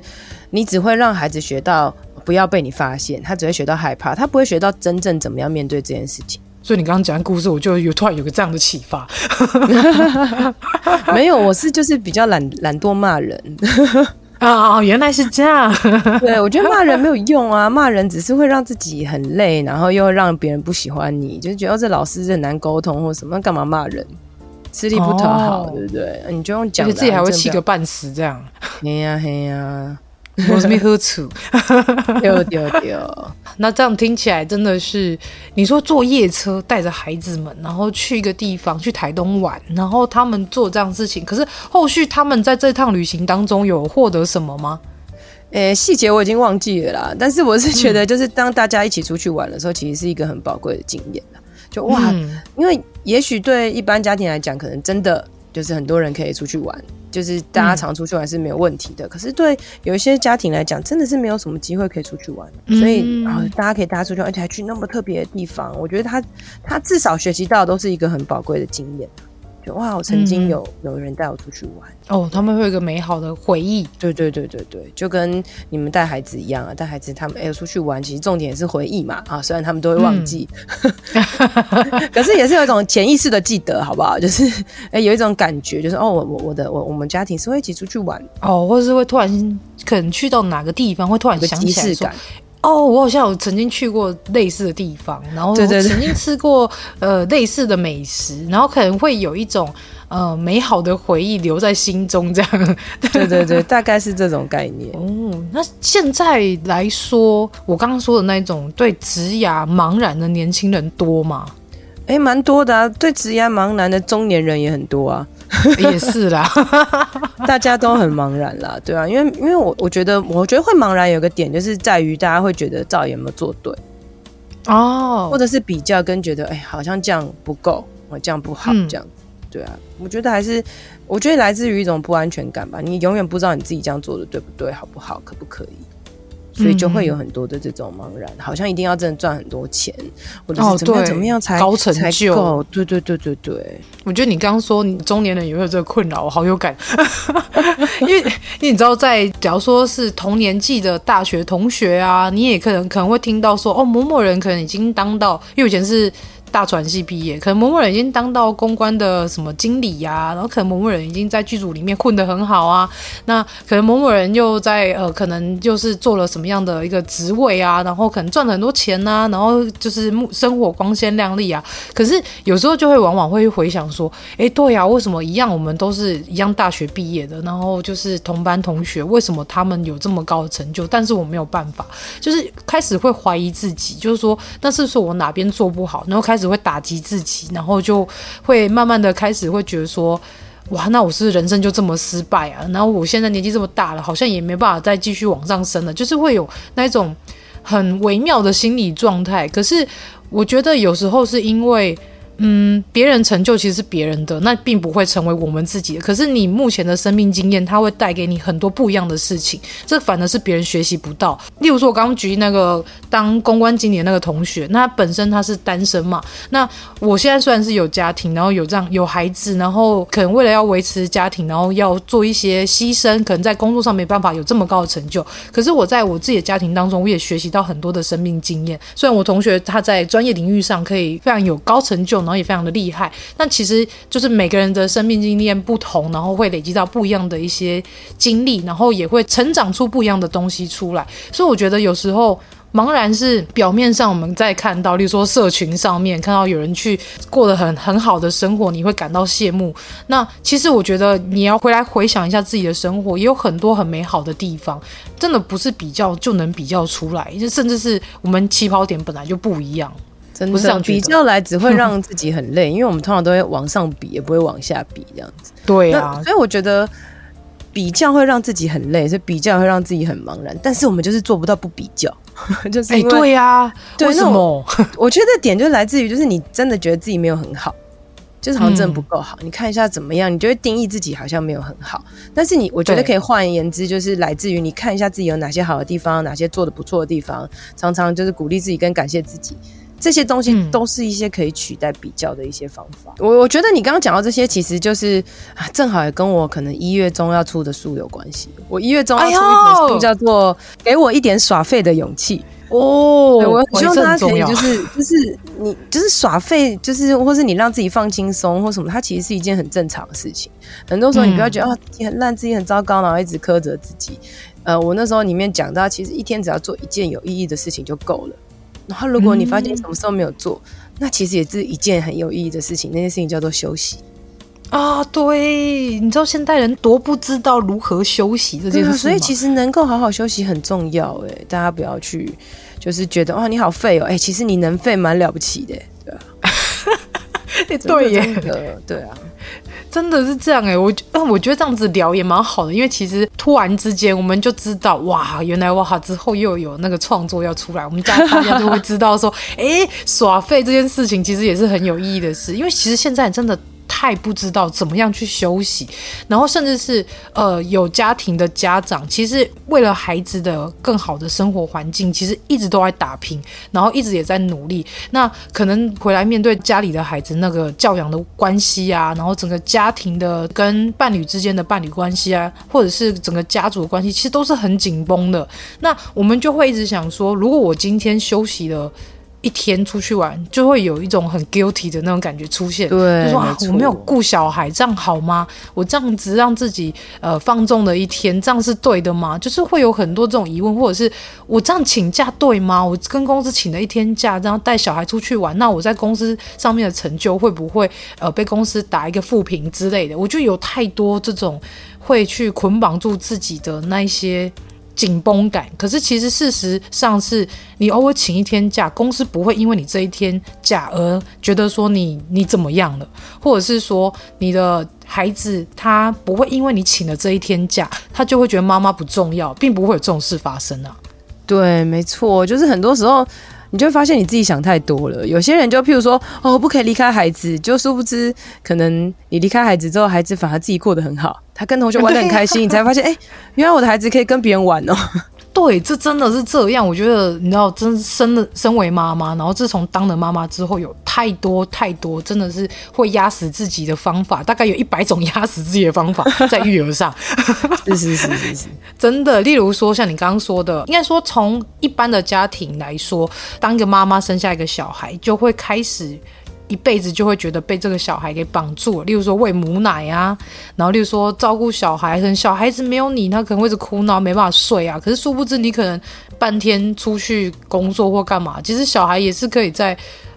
你只会让孩子学到不要被你发现，他只会学到害怕，他不会学到真正怎么样面对这件事情。所以你刚刚讲的故事，我就有突然有个这样的启发。*laughs* *laughs* 没有，我是就是比较懒懒惰骂人。啊、哦，原来是这样。*laughs* 对，我觉得骂人没有用啊，骂人只是会让自己很累，然后又让别人不喜欢你，就是觉得这老师很难沟通或什么，干嘛骂人？吃力不讨好，哦、对不对？你就用讲，自己还会气个半死，这样。嘿呀嘿呀。我是没喝醋，*laughs* 丢丢丢。那这样听起来真的是，你说坐夜车带着孩子们，然后去一个地方，去台东玩，然后他们做这样事情，可是后续他们在这趟旅行当中有获得什么吗？诶、欸，细节我已经忘记了啦。但是我是觉得，就是当大家一起出去玩的时候，其实是一个很宝贵的经验。就哇，嗯、因为也许对一般家庭来讲，可能真的就是很多人可以出去玩。就是大家常出去玩是没有问题的，嗯、可是对有一些家庭来讲，真的是没有什么机会可以出去玩，嗯、所以啊，大家可以大家出去玩，而且还去那么特别的地方，我觉得他他至少学习到都是一个很宝贵的经验。就哇，我曾经有、嗯、有人带我出去玩哦，他们会有一个美好的回忆。对对对对对，就跟你们带孩子一样啊，带孩子他们哎、欸、出去玩，其实重点也是回忆嘛啊，虽然他们都会忘记，*laughs* 嗯、可是也是有一种潜意识的记得，好不好？就是哎、欸、有一种感觉，就是哦，我我我的我我们家庭是会一起出去玩哦，或者是会突然可能去到哪个地方，会突然想起来说。哦，我好像有曾经去过类似的地方，然后曾经吃过呃类似的美食，然后可能会有一种呃美好的回忆留在心中，这样。*laughs* 对对对，大概是这种概念。哦，那现在来说，我刚刚说的那种对职涯茫然的年轻人多吗？哎，蛮多的啊，对职涯茫然的中年人也很多啊。*laughs* 也是啦，*laughs* 大家都很茫然啦，对啊，因为因为我我觉得，我觉得会茫然有个点，就是在于大家会觉得赵有没有做对。哦，或者是比较跟觉得，哎、欸，好像这样不够，我这样不好，这样，嗯、对啊，我觉得还是，我觉得来自于一种不安全感吧，你永远不知道你自己这样做的对不对，好不好，可不可以。所以就会有很多的这种茫然，嗯、好像一定要真的赚很多钱，或者是怎么样怎么样才高成就？对对对对对，我觉得你刚刚说你中年人有没有这个困扰，我好有感，*laughs* 因为因为你知道，在假如说是同年纪的大学同学啊，你也可能可能会听到说，哦，某某人可能已经当到，因为以前是。大传系毕业，可能某某人已经当到公关的什么经理呀、然后可能某某人已经在剧组里面混得很好啊，那可能某某人又在呃，可能就是做了什么样的一个职位啊，然后可能赚了很多钱呐、啊，然后就是生活光鲜亮丽啊。可是有时候就会往往会回想说，哎，对呀、为什么一样我们都是一样大学毕业的，然后就是同班同学，为什么他们有这么高的成就，但是我没有办法，就是开始会怀疑自己，就是说那是说我哪边做不好，然后开始。只会打击自己，然后就会慢慢的开始会觉得说，哇，那我是人生就这么失败啊？然后我现在年纪这么大了，好像也没办法再继续往上升了，就是会有那种很微妙的心理状态。可是我觉得有时候是因为。嗯，别人成就其实是别人的，那并不会成为我们自己的。可是你目前的生命经验，它会带给你很多不一样的事情，这反而是别人学习不到。例如说，我刚刚举例那个当公关经理的那个同学，那他本身他是单身嘛，那我现在虽然是有家庭，然后有这样有孩子，然后可能为了要维持家庭，然后要做一些牺牲，可能在工作上没办法有这么高的成就。可是我在我自己的家庭当中，我也学习到很多的生命经验。虽然我同学他在专业领域上可以非常有高成就呢。然后也非常的厉害。但其实就是每个人的生命经验不同，然后会累积到不一样的一些经历，然后也会成长出不一样的东西出来。所以我觉得有时候。茫然是表面上我们在看到，例如说社群上面看到有人去过得很很好的生活，你会感到羡慕。那其实我觉得你要回来回想一下自己的生活，也有很多很美好的地方，真的不是比较就能比较出来，就甚至是我们起跑点本来就不一样。真的，比较来只会让自己很累，*laughs* 因为我们通常都会往上比，也不会往下比这样子。对啊，所以我觉得比较会让自己很累，所以比较会让自己很茫然。但是我们就是做不到不比较。*laughs* 就是哎、欸、对呀、啊，为什么？我觉得这点就来自于，就是你真的觉得自己没有很好，就是好像真的不够好。嗯、你看一下怎么样，你就会定义自己好像没有很好。但是你，我觉得可以换言之，就是来自于你看一下自己有哪些好的地方，哪些做的不错的地方，常常就是鼓励自己跟感谢自己。这些东西都是一些可以取代比较的一些方法。嗯、我我觉得你刚刚讲到这些，其实就是啊，正好也跟我可能一月中要出的书有关系。我一月中要出一本书，叫做《给我一点耍废的勇气》哦。我希望大家可以就是就是你就是耍废，就是或是你让自己放轻松或什么，它其实是一件很正常的事情。很多时候你不要觉得啊自己很烂，自己很糟糕，然后一直苛责自己。呃，我那时候里面讲到，其实一天只要做一件有意义的事情就够了。然后，如果你发现什么时候没有做，嗯、那其实也是一件很有意义的事情。那件事情叫做休息啊！对，你知道现代人多不知道如何休息这件事，所以其实能够好好休息很重要。哎，大家不要去就是觉得哇，你好废哦！哎，其实你能废蛮了不起的，对 *laughs* 吧？对耶，对啊。真的是这样哎、欸，我嗯，我觉得这样子聊也蛮好的，因为其实突然之间我们就知道哇，原来哇之后又有那个创作要出来，我们家大家都会知道说，哎、耍废这件事情其实也是很有意义的事，因为其实现在真的。太不知道怎么样去休息，然后甚至是呃有家庭的家长，其实为了孩子的更好的生活环境，其实一直都在打拼，然后一直也在努力。那可能回来面对家里的孩子那个教养的关系啊，然后整个家庭的跟伴侣之间的伴侣关系啊，或者是整个家族的关系，其实都是很紧绷的。那我们就会一直想说，如果我今天休息了。一天出去玩，就会有一种很 guilty 的那种感觉出现。对，就说啊，我没有顾小孩，这样好吗？我这样子让自己呃放纵了一天，这样是对的吗？就是会有很多这种疑问，或者是我这样请假对吗？我跟公司请了一天假，然后带小孩出去玩，那我在公司上面的成就会不会呃被公司打一个负评之类的？我觉得有太多这种会去捆绑住自己的那一些。紧绷感，可是其实事实上是你偶尔请一天假，公司不会因为你这一天假而觉得说你你怎么样了，或者是说你的孩子他不会因为你请了这一天假，他就会觉得妈妈不重要，并不会有这种事发生啊。对，没错，就是很多时候。你就会发现你自己想太多了。有些人就譬如说，哦，不可以离开孩子，就殊不知，可能你离开孩子之后，孩子反而自己过得很好，他跟同学玩得很开心，*laughs* 你才发现，哎，原来我的孩子可以跟别人玩哦。对，这真的是这样。我觉得，你知道，真生的身为妈妈，然后自从当了妈妈之后，有太多太多，真的是会压死自己的方法，大概有一百种 *laughs* 压死自己的方法在育儿上。*laughs* 是是是是是，真的。例如说，像你刚刚说的，应该说从一般的家庭来说，当一个妈妈生下一个小孩，就会开始。一辈子就会觉得被这个小孩给绑住了，例如说喂母奶啊，然后例如说照顾小孩，可能小孩子没有你，他可能会一直哭闹，没办法睡啊。可是殊不知，你可能半天出去工作或干嘛，其实小孩也是可以在，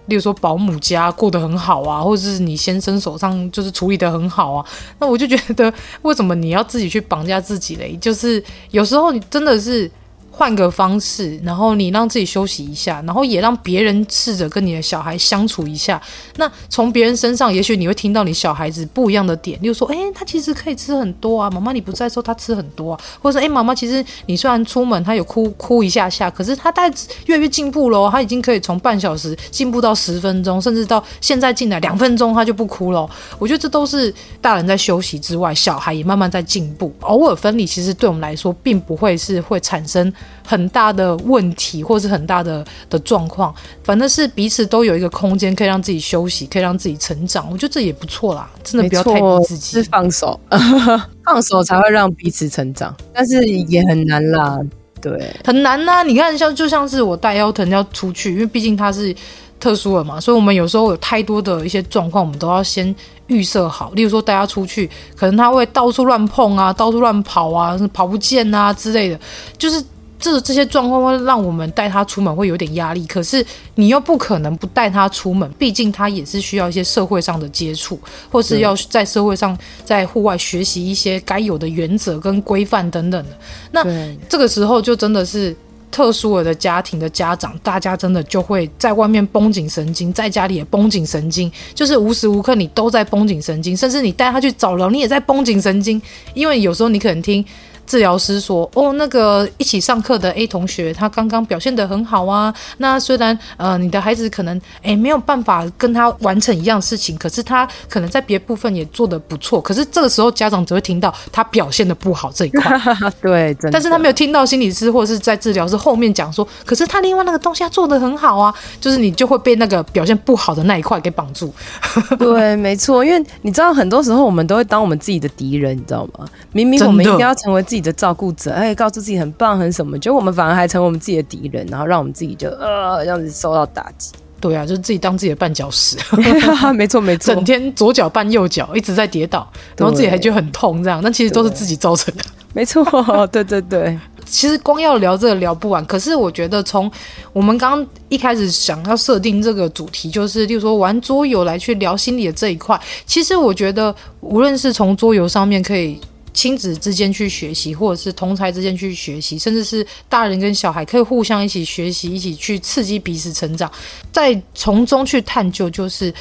例如说保姆家过得很好啊，或者是你先生手上就是处理得很好啊。那我就觉得，为什么你要自己去绑架自己嘞？就是有时候你真的是。换个方式，然后你让自己休息一下，然后也让别人试着跟你的小孩相处一下。那从别人身上，也许你会听到你小孩子不一样的点，例如说，哎，他其实可以吃很多啊，妈妈你不在的时候他吃很多啊，或者说，哎，妈妈其实你虽然出门他有哭哭一下下，可是他大概越来越进步喽，他已经可以从半小时进步到十分钟，甚至到现在进来两分钟他就不哭了。我觉得这都是大人在休息之外，小孩也慢慢在进步。偶尔分离，其实对我们来说，并不会是会产生。很大的问题，或是很大的的状况，反正是彼此都有一个空间，可以让自己休息，可以让自己成长。我觉得这也不错啦，真的不要太逼自己，是放手，*laughs* 放手才会让彼此成长，但是也很难啦，对，很难呐、啊。你看，像就像是我带腰疼要出去，因为毕竟他是特殊的嘛，所以我们有时候有太多的一些状况，我们都要先预设好。例如说带他出去，可能他会到处乱碰啊，到处乱跑啊，跑不见啊之类的，就是。这这些状况会让我们带他出门会有点压力，可是你又不可能不带他出门，毕竟他也是需要一些社会上的接触，或是要在社会上在户外学习一些该有的原则跟规范等等的。那这个时候就真的是特殊了的家庭的家长，大家真的就会在外面绷紧神经，在家里也绷紧神经，就是无时无刻你都在绷紧神经，甚至你带他去找疗，你也在绷紧神经，因为有时候你可能听。治疗师说：“哦，那个一起上课的 A 同学，他刚刚表现得很好啊。那虽然呃，你的孩子可能诶没有办法跟他完成一样事情，可是他可能在别部分也做得不错。可是这个时候家长只会听到他表现得不好这一块，*laughs* 对，但是他没有听到心理师或者是在治疗师后面讲说，可是他另外那个东西他做得很好啊，就是你就会被那个表现不好的那一块给绑住。*laughs* *laughs* 对，没错，因为你知道很多时候我们都会当我们自己的敌人，你知道吗？明明我们应该要成为自己的照顾者，哎，告诉自己很棒很什么，结果我们反而还成为我们自己的敌人，然后让我们自己就呃这样子受到打击。对啊，就是自己当自己的绊脚石。*laughs* 没错没错，整天左脚绊右脚，一直在跌倒，然后自己还觉得很痛，这样，那其实都是自己造成的。没错，*laughs* 对对对。其实光要聊这个聊不完，可是我觉得从我们刚刚一开始想要设定这个主题，就是例如说玩桌游来去聊心理的这一块，其实我觉得无论是从桌游上面可以。亲子之间去学习，或者是同才之间去学习，甚至是大人跟小孩可以互相一起学习，一起去刺激彼此成长，再从中去探究，就是。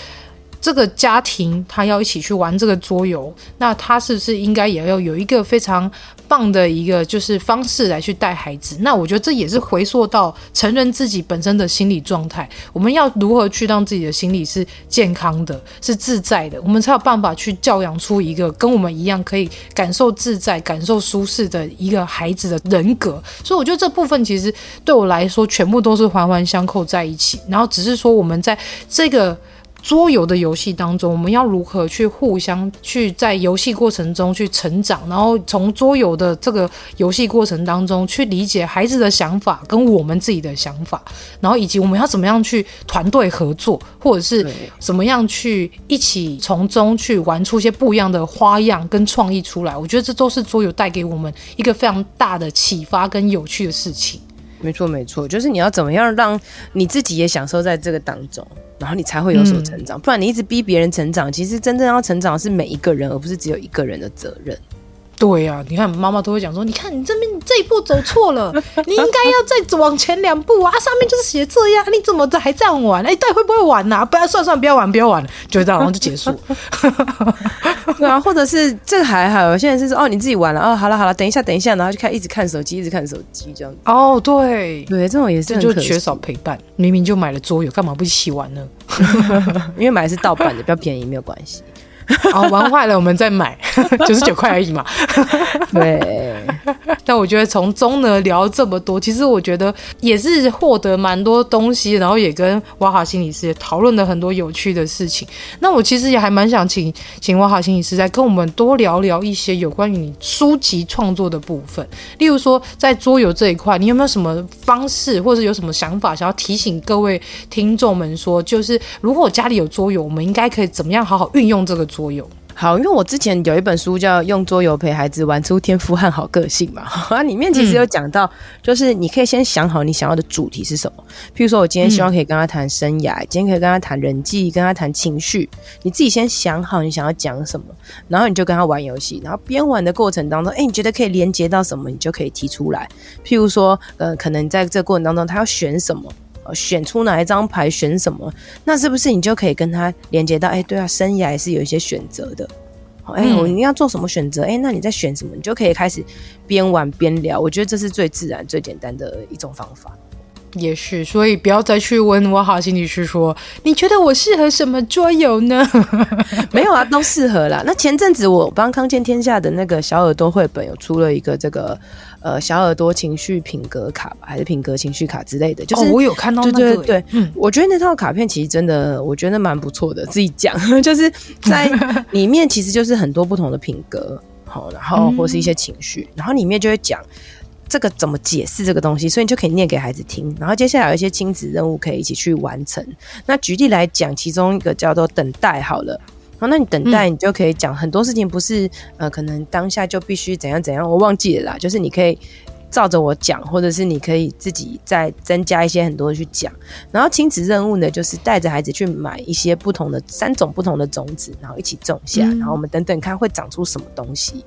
这个家庭他要一起去玩这个桌游，那他是不是应该也要有一个非常棒的一个就是方式来去带孩子？那我觉得这也是回溯到成人自己本身的心理状态，我们要如何去让自己的心理是健康的、是自在的，我们才有办法去教养出一个跟我们一样可以感受自在、感受舒适的一个孩子的人格。所以我觉得这部分其实对我来说全部都是环环相扣在一起，然后只是说我们在这个。桌游的游戏当中，我们要如何去互相去在游戏过程中去成长，然后从桌游的这个游戏过程当中去理解孩子的想法跟我们自己的想法，然后以及我们要怎么样去团队合作，或者是怎么样去一起从中去玩出一些不一样的花样跟创意出来。我觉得这都是桌游带给我们一个非常大的启发跟有趣的事情。没错，没错，就是你要怎么样让你自己也享受在这个当中。然后你才会有所成长，嗯、不然你一直逼别人成长，其实真正要成长的是每一个人，而不是只有一个人的责任。对呀、啊，你看妈妈都会讲说，你看你这边这一步走错了，*laughs* 你应该要再往前两步啊，上面就是写这样，你怎么还这样玩？哎，到底会不会玩呐、啊？不要算算，不要玩，不要玩，就这样，然后就结束。*laughs* 对啊，或者是这个还好，有些人是说哦，你自己玩了哦，好了好了，等一下等一下，然后就开始一直看手机，一直看手机这样子。哦，对对，这种也是就缺少陪伴。明明就买了桌游，干嘛不一起玩呢？*laughs* 因为买的是盗版的，比较便宜，没有关系。*laughs* 哦，玩坏了我们再买，*laughs* 九十九块而已嘛。*laughs* 对，但我觉得从中呢聊这么多，其实我觉得也是获得蛮多东西，然后也跟哇哈心理师也讨论了很多有趣的事情。那我其实也还蛮想请请哇哈心理师再跟我们多聊聊一些有关于你书籍创作的部分，例如说在桌游这一块，你有没有什么方式，或者有什么想法想要提醒各位听众们说，就是如果家里有桌游，我们应该可以怎么样好好运用这个。桌游好，因为我之前有一本书叫《用桌游陪孩子玩出天赋和好个性》嘛，*laughs* 啊，里面其实有讲到，就是你可以先想好你想要的主题是什么。譬如说，我今天希望可以跟他谈生涯，嗯、今天可以跟他谈人际，跟他谈情绪。你自己先想好你想要讲什么，然后你就跟他玩游戏，然后边玩的过程当中，哎、欸，你觉得可以连接到什么，你就可以提出来。譬如说，呃，可能在这个过程当中，他要选什么。选出哪一张牌，选什么，那是不是你就可以跟他连接到？哎、欸，对啊，生涯也是有一些选择的。哎、欸，我你要做什么选择？哎、欸，那你在选什么？你就可以开始边玩边聊。我觉得这是最自然、最简单的一种方法。也是，所以不要再去问我好心理师说，你觉得我适合什么桌游呢？*laughs* *laughs* 没有啊，都适合啦。那前阵子我帮康健天下的那个小耳朵绘本有出了一个这个。呃，小耳朵情绪品格卡吧，还是品格情绪卡之类的，就是、哦、我有看到那个，对对对，嗯，我觉得那套卡片其实真的，我觉得蛮不错的。自己讲，*laughs* 就是在 *laughs* 里面其实就是很多不同的品格，好，然后或是一些情绪，嗯、然后里面就会讲，这个怎么解释这个东西，所以你就可以念给孩子听。然后接下来有一些亲子任务可以一起去完成。那举例来讲，其中一个叫做等待好了。好，那你等待，你就可以讲很多事情，不是呃，可能当下就必须怎样怎样，我忘记了啦。就是你可以照着我讲，或者是你可以自己再增加一些很多的去讲。然后亲子任务呢，就是带着孩子去买一些不同的三种不同的种子，然后一起种下，然后我们等等看会长出什么东西。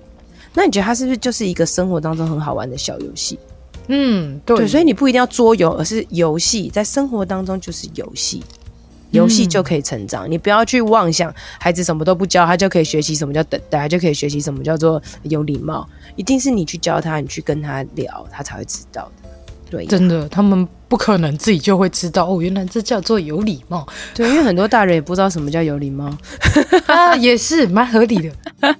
那你觉得它是不是就是一个生活当中很好玩的小游戏？嗯，对，对，所以你不一定要桌游，而是游戏，在生活当中就是游戏。游戏就可以成长，嗯，你不要去妄想孩子什么都不教，他就可以学习什么叫等待，他就可以学习什么叫做有礼貌。一定是你去教他，你去跟他聊，他才会知道的。对，真的，他们不可能自己就会知道哦，原来这叫做有礼貌。对，因为很多大人也不知道什么叫有礼貌，*laughs* 啊，也是蛮合理的。*laughs*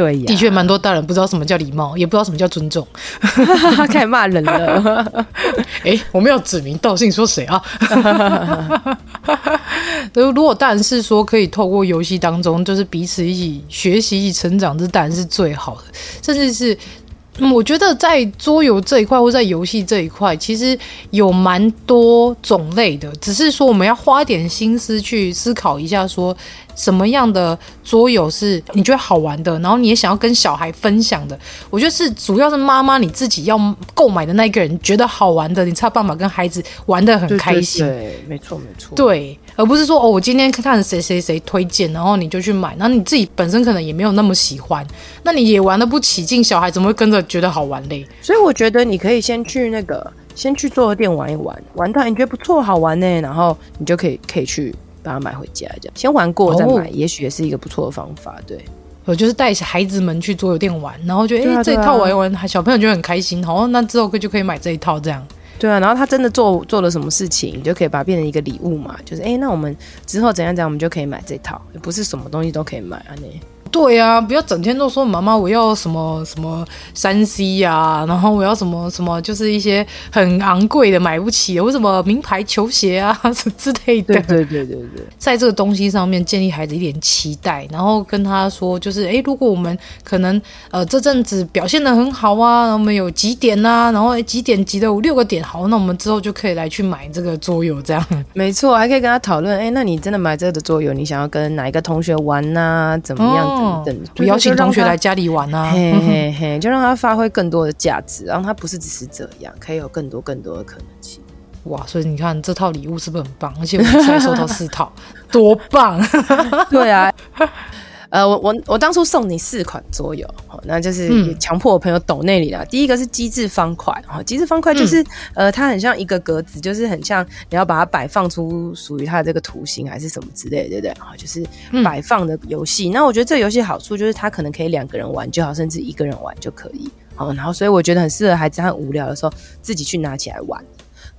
对呀，的确蛮多大人不知道什么叫礼貌，也不知道什么叫尊重，*laughs* 开始骂人了。哎、欸，我们要指名道姓说谁啊？*laughs* 如果大人是说可以透过游戏当中，就是彼此一起学习、一起成长，这当然是最好的，甚至是。嗯，我觉得在桌游这一块或在游戏这一块，其实有蛮多种类的，只是说我们要花点心思去思考一下，说什么样的桌游是你觉得好玩的，然后你也想要跟小孩分享的。我觉得是主要是妈妈你自己要购买的那个人觉得好玩的，你才有办法跟孩子玩的很开心。对，对，对，没错没错。对。而不是说哦，我今天看看谁谁谁推荐，然后你就去买，然后你自己本身可能也没有那么喜欢，那你也玩的不起劲，小孩怎么会跟着觉得好玩嘞？所以我觉得你可以先去那个，先去桌游店玩一玩，玩到你觉得不错好玩呢，然后你就可以可以去把它买回家，这样先玩过再买，哦，也许也是一个不错的方法。对，我就是带孩子们去桌游店玩，然后觉得哎，这一套玩一玩，小朋友就很开心，好，那之后就可以买这一套这样。对啊，然后他真的做做了什么事情，你就可以把它变成一个礼物嘛。就是哎，那我们之后怎样怎样，我们就可以买这套，也不是什么东西都可以买啊，你。对啊，不要整天都说妈妈我要什么什么三 C 呀，然后我要什么什么，就是一些很昂贵的买不起的，或什么名牌球鞋啊什 *laughs* 么之类的。对对对对对，在这个东西上面建立孩子一点期待，然后跟他说，就是哎，如果我们可能呃这阵子表现的很好啊，我们有几点啊，然后几点几的五六个点，好，那我们之后就可以来去买这个桌游，这样。*laughs* 没错，还可以跟他讨论，哎，那你真的买这个的桌游，你想要跟哪一个同学玩呐、啊？怎么样？哦等等，邀请同学来家里玩啊，嘿嘿嘿，*laughs* 就让他发挥更多的价值，然后他不是只是这样，可以有更多更多的可能性。哇，所以你看这套礼物是不是很棒？而且我们才收到四套，*laughs* 多棒！*laughs* 对啊。呃，我我我当初送你四款桌游，那就是强迫我朋友抖那里啦。第一个是机制方块，哈，机制方块就是、嗯、呃，它很像一个格子，就是很像你要把它摆放出属于它的这个图形还是什么之类的，对不对？哈，就是摆放的游戏。那我觉得这个游戏好处就是它可能可以两个人玩就好，甚至一个人玩就可以。好，然后所以我觉得很适合孩子，他很无聊的时候自己去拿起来玩。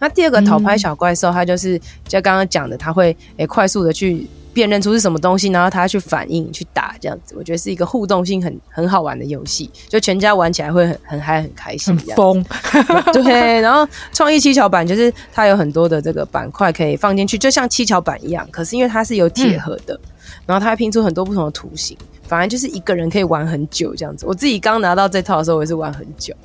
那第二个讨拍小怪兽，它就是就刚刚讲的，它会诶、欸、快速的去。辨认出是什么东西，然后它去反应、去打，这样子，我觉得是一个互动性很很好玩的游戏，就全家玩起来会很很嗨、很开心，很疯。*laughs* 对，然后创意七巧板就是它有很多的这个板块可以放进去，就像七巧板一样，可是因为它是有铁盒的，嗯、然后它会拼出很多不同的图形，反正就是一个人可以玩很久这样子。我自己刚拿到这套的时候，我也是玩很久。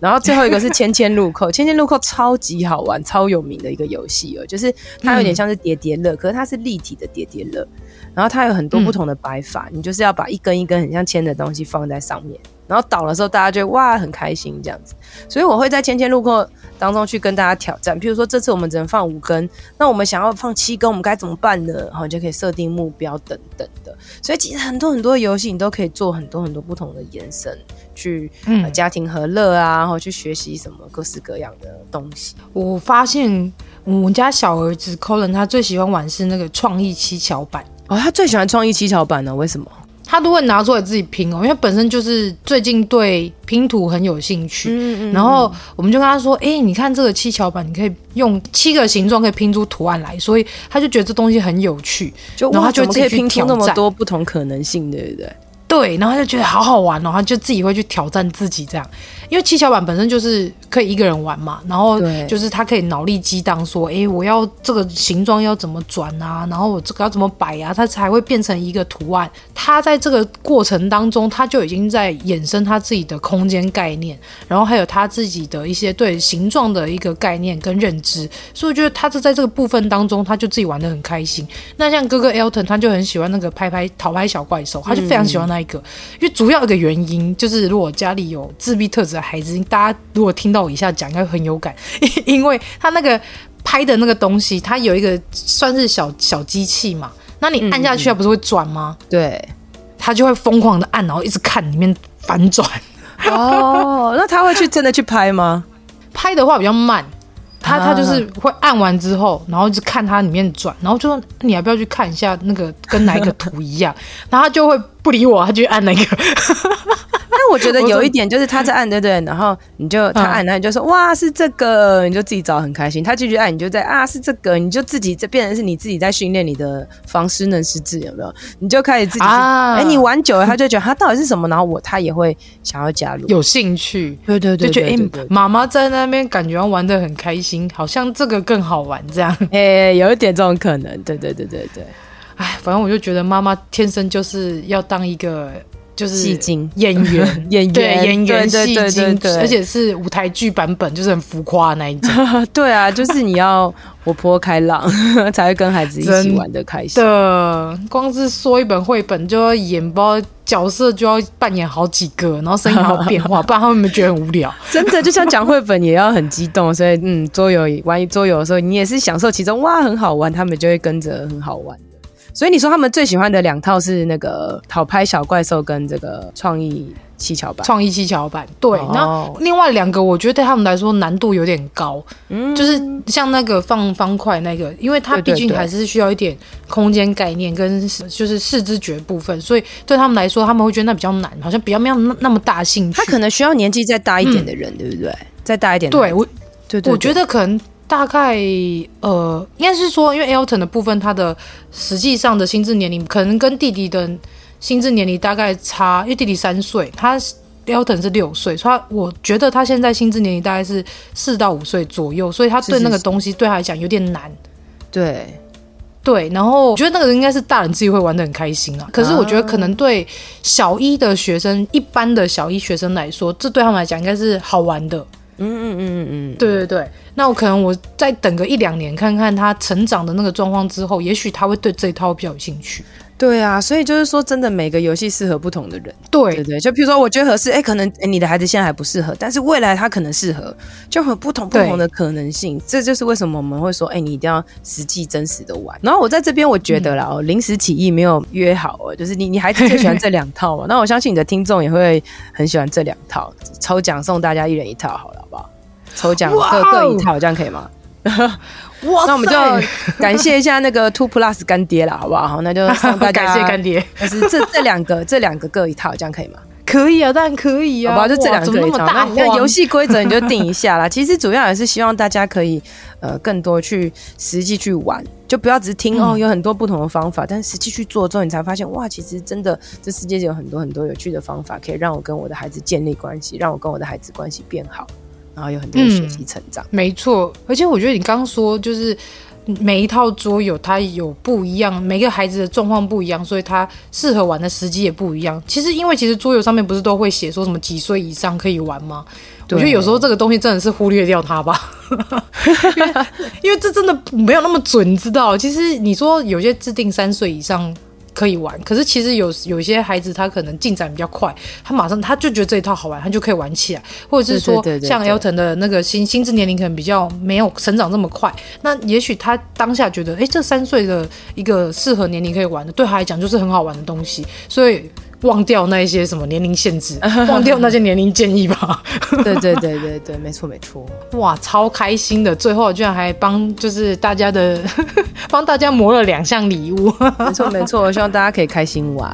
然后最后一个是千千路扣，千千路扣超级好玩，超有名的一个游戏哦，就是它有点像是叠叠乐，可是它是立体的叠叠乐，然后它有很多不同的摆法，你就是要把一根一根很像铅的东西放在上面。然后倒的时候，大家就哇很开心这样子，所以我会在千千路过当中去跟大家挑战。譬如说这次我们只能放五根，那我们想要放七根，我们该怎么办呢？然后就可以设定目标等等的。所以其实很多很多的游戏，你都可以做很多很多不同的延伸，去、呃、家庭和乐啊，然后去学习什么各式各样的东西。我发现我们家小儿子 Colin 他最喜欢玩是那个创意七巧板哦，他最喜欢创意七巧板呢？为什么？他都会拿出来自己拼哦，因为本身就是最近对拼图很有兴趣。嗯嗯嗯，然后我们就跟他说：“哎、欸，你看这个七巧板，你可以用七个形状可以拼出图案来。”所以他就觉得这东西很有趣，就然后他就自己拼出那么多不同可能性，对不对？对，然后他就觉得好好玩哦，他就自己会去挑战自己这样。因为七巧板本身就是可以一个人玩嘛，然后就是他可以脑力激荡，说，哎，我要这个形状要怎么转啊，然后我这个要怎么摆啊，它才会变成一个图案。他在这个过程当中，他就已经在衍生他自己的空间概念，然后还有他自己的一些对形状的一个概念跟认知。所以我觉得他是在这个部分当中，他就自己玩的很开心。那像哥哥 Elton，他就很喜欢那个拍拍讨拍小怪兽，他就非常喜欢那一个。嗯、因为主要一个原因就是，如果家里有自闭特质的孩子，大家如果听到我以下讲，应该很有感，*laughs* 因为他那个拍的那个东西，它有一个算是小小机器嘛。那你按下去，它不是会转吗？嗯、对，他就会疯狂的按，然后一直看里面反转。哦，那他会去真的去拍吗？*laughs* 拍的话比较慢，他他就是会按完之后，然后一直看它里面转，然后就说你要不要去看一下那个跟哪一个图一样？*laughs* 然后他就会不理我，他就按那个。*laughs* 我觉得有一点就是他在按，对对，然后你就他按，然后你就说哇是这个，你就自己找很开心。他继续按，你就在啊是这个，你就自己这变成是你自己在训练你的防失能失智有没有？你就开始自己哎，你玩久了，他就觉得他到底是什么，然后我他也会想要加入，有兴趣，对对对，就觉得哎妈妈在那边感觉玩的很开心，好像这个更好玩这样，*laughs* 哎，有一点这种可能，对对对对对，哎，反正我就觉得妈妈天生就是要当一个。就是戏精 *laughs* 演员，演员对演员戏精，的，而且是舞台剧版本，就是很浮夸的那一种。*laughs* 对啊，就是你要活泼开朗，*laughs* 才会跟孩子一起玩的开心。的，光是说一本绘本就要演，包角色就要扮演好几个，然后声音还要变化，不然他们会觉得很无聊。真的，就像讲绘本也要很激动，所以嗯，桌游玩桌游的时候，你也是享受其中，哇，很好玩，他们就会跟着很好玩。所以你说他们最喜欢的两套是那个讨拍小怪兽跟这个创意七巧板。创意七巧板，对。那、哦、另外两个，我觉得对他们来说难度有点高。嗯，就是像那个放方块那个，因为它毕竟还是需要一点空间概念跟就是视知觉部分，所以对他们来说，他们会觉得那比较难，好像比较没有那么大兴趣。他可能需要年纪再大一点的人，嗯、对不对？再大一点的人。对，我，对，对，对，我觉得可能。大概呃，应该是说，因为 Elton 的部分，他的实际上的心智年龄可能跟弟弟的心智年龄大概差，因为弟弟三岁，他 Elton 是六岁，所以他我觉得他现在心智年龄大概是四到五岁左右，所以他对那个东西对他来讲有点难。对对，然后我觉得那个应该是大人自己会玩的很开心啊。可是我觉得可能对小一的学生，一般的小一学生来说，这对他们来讲应该是好玩的。嗯嗯嗯嗯嗯，对对对，那我可能我再等个一两年，看看他成长的那个状况之后，也许他会对这一套比较有兴趣。对啊，所以就是说，真的每个游戏适合不同的人。对对对，就比如说，我觉得合适，哎，可能你的孩子现在还不适合，但是未来他可能适合，就很不同不同的可能性。这就是为什么我们会说，哎，你一定要实际真实的玩。然后我在这边，我觉得啦，哦、嗯，临时起意没有约好哦，就是你你孩子最喜欢这两套嘛，*laughs* 那我相信你的听众也会很喜欢这两套，抽奖送大家一人一套，好了。好不好抽奖各各一套，这样可以吗？哇，那我们就感谢一下那个 Two Plus 干爹了，好不好？好，那就送大家感谢干爹。就 *laughs* 是这这两个，这两个各一套，这样可以吗？可以啊，当然可以啊。好吧，就这两个各一套。那游戏规则你就定一下啦。*laughs* 其实主要也是希望大家可以呃更多去实际去玩，就不要只是听、嗯、哦，有很多不同的方法，但实际去做之后，你才发现哇，其实真的这世界有很多很多有趣的方法，可以让我跟我的孩子建立关系，让我跟我的孩子关系变好。然后有很多学习成长，嗯，没错。而且我觉得你刚刚说，就是每一套桌游它有不一样，每个孩子的状况不一样，所以它适合玩的时机也不一样。其实，因为其实桌游上面不是都会写说什么几岁以上可以玩吗？我觉得有时候这个东西真的是忽略掉它吧，因 *laughs* 为因为这真的没有那么准，你知道？其实你说有些制定三岁以上。可以玩，可是其实有有些孩子他可能进展比较快，他马上他就觉得这一套好玩，他就可以玩起来，或者是说像 Elton 的那个心心智年龄可能比较没有成长这么快，那也许他当下觉得，哎，这三岁的一个适合年龄可以玩的，对他来讲就是很好玩的东西，所以。忘掉那一些什么年龄限制，*laughs* 忘掉那些年龄建议吧。*laughs* 对对对对对，没错没错。哇，超开心的！最后居然还帮就是大家的 *laughs* 帮大家磨了两项礼物。没错没错，希望大家可以开心玩。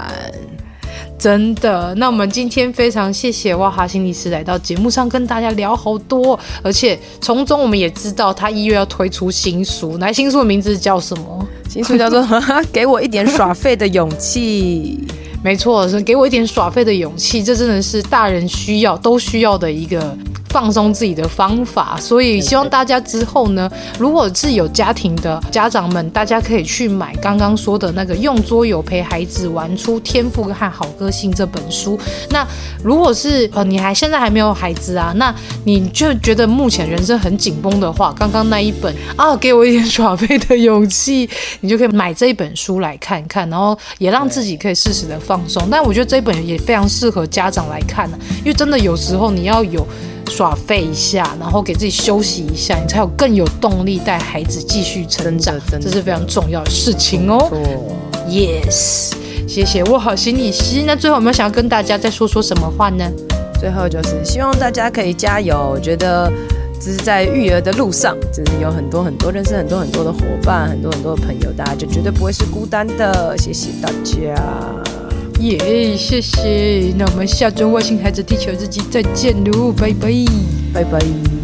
真的，那我们今天非常谢谢哇哈心理师来到节目上跟大家聊好多，而且从中我们也知道他一月要推出新书，来新书的名字叫什么？新书叫做 *laughs*《给我一点耍废的勇气》。没错，是给我一点耍废的勇气，这真的是大人需要都需要的一个放松自己的方法。所以希望大家之后呢，如果是有家庭的家长们，大家可以去买刚刚说的那个《用桌游陪孩子玩出天赋和好个性》这本书。那如果是呃你还现在还没有孩子啊，那你就觉得目前人生很紧绷的话，刚刚那一本啊，给我一点耍废的勇气，你就可以买这一本书来看看，然后也让自己可以适时的放松。但我觉得这一本也非常适合家长来看呢，因为真的有时候你要有耍废一下，然后给自己休息一下，你才有更有动力带孩子继续成长，这是非常重要的事情哦。Yes，谢谢我好心理师。那最后有没有想要跟大家再说说什么话呢？最后就是希望大家可以加油，我觉得只是在育儿的路上，就是有很多很多认识很多很多的伙伴，很多很多的朋友，大家就绝对不会是孤单的。谢谢大家。耶谢谢。那我们下周外星孩子地球日记再见喽，拜拜，拜拜。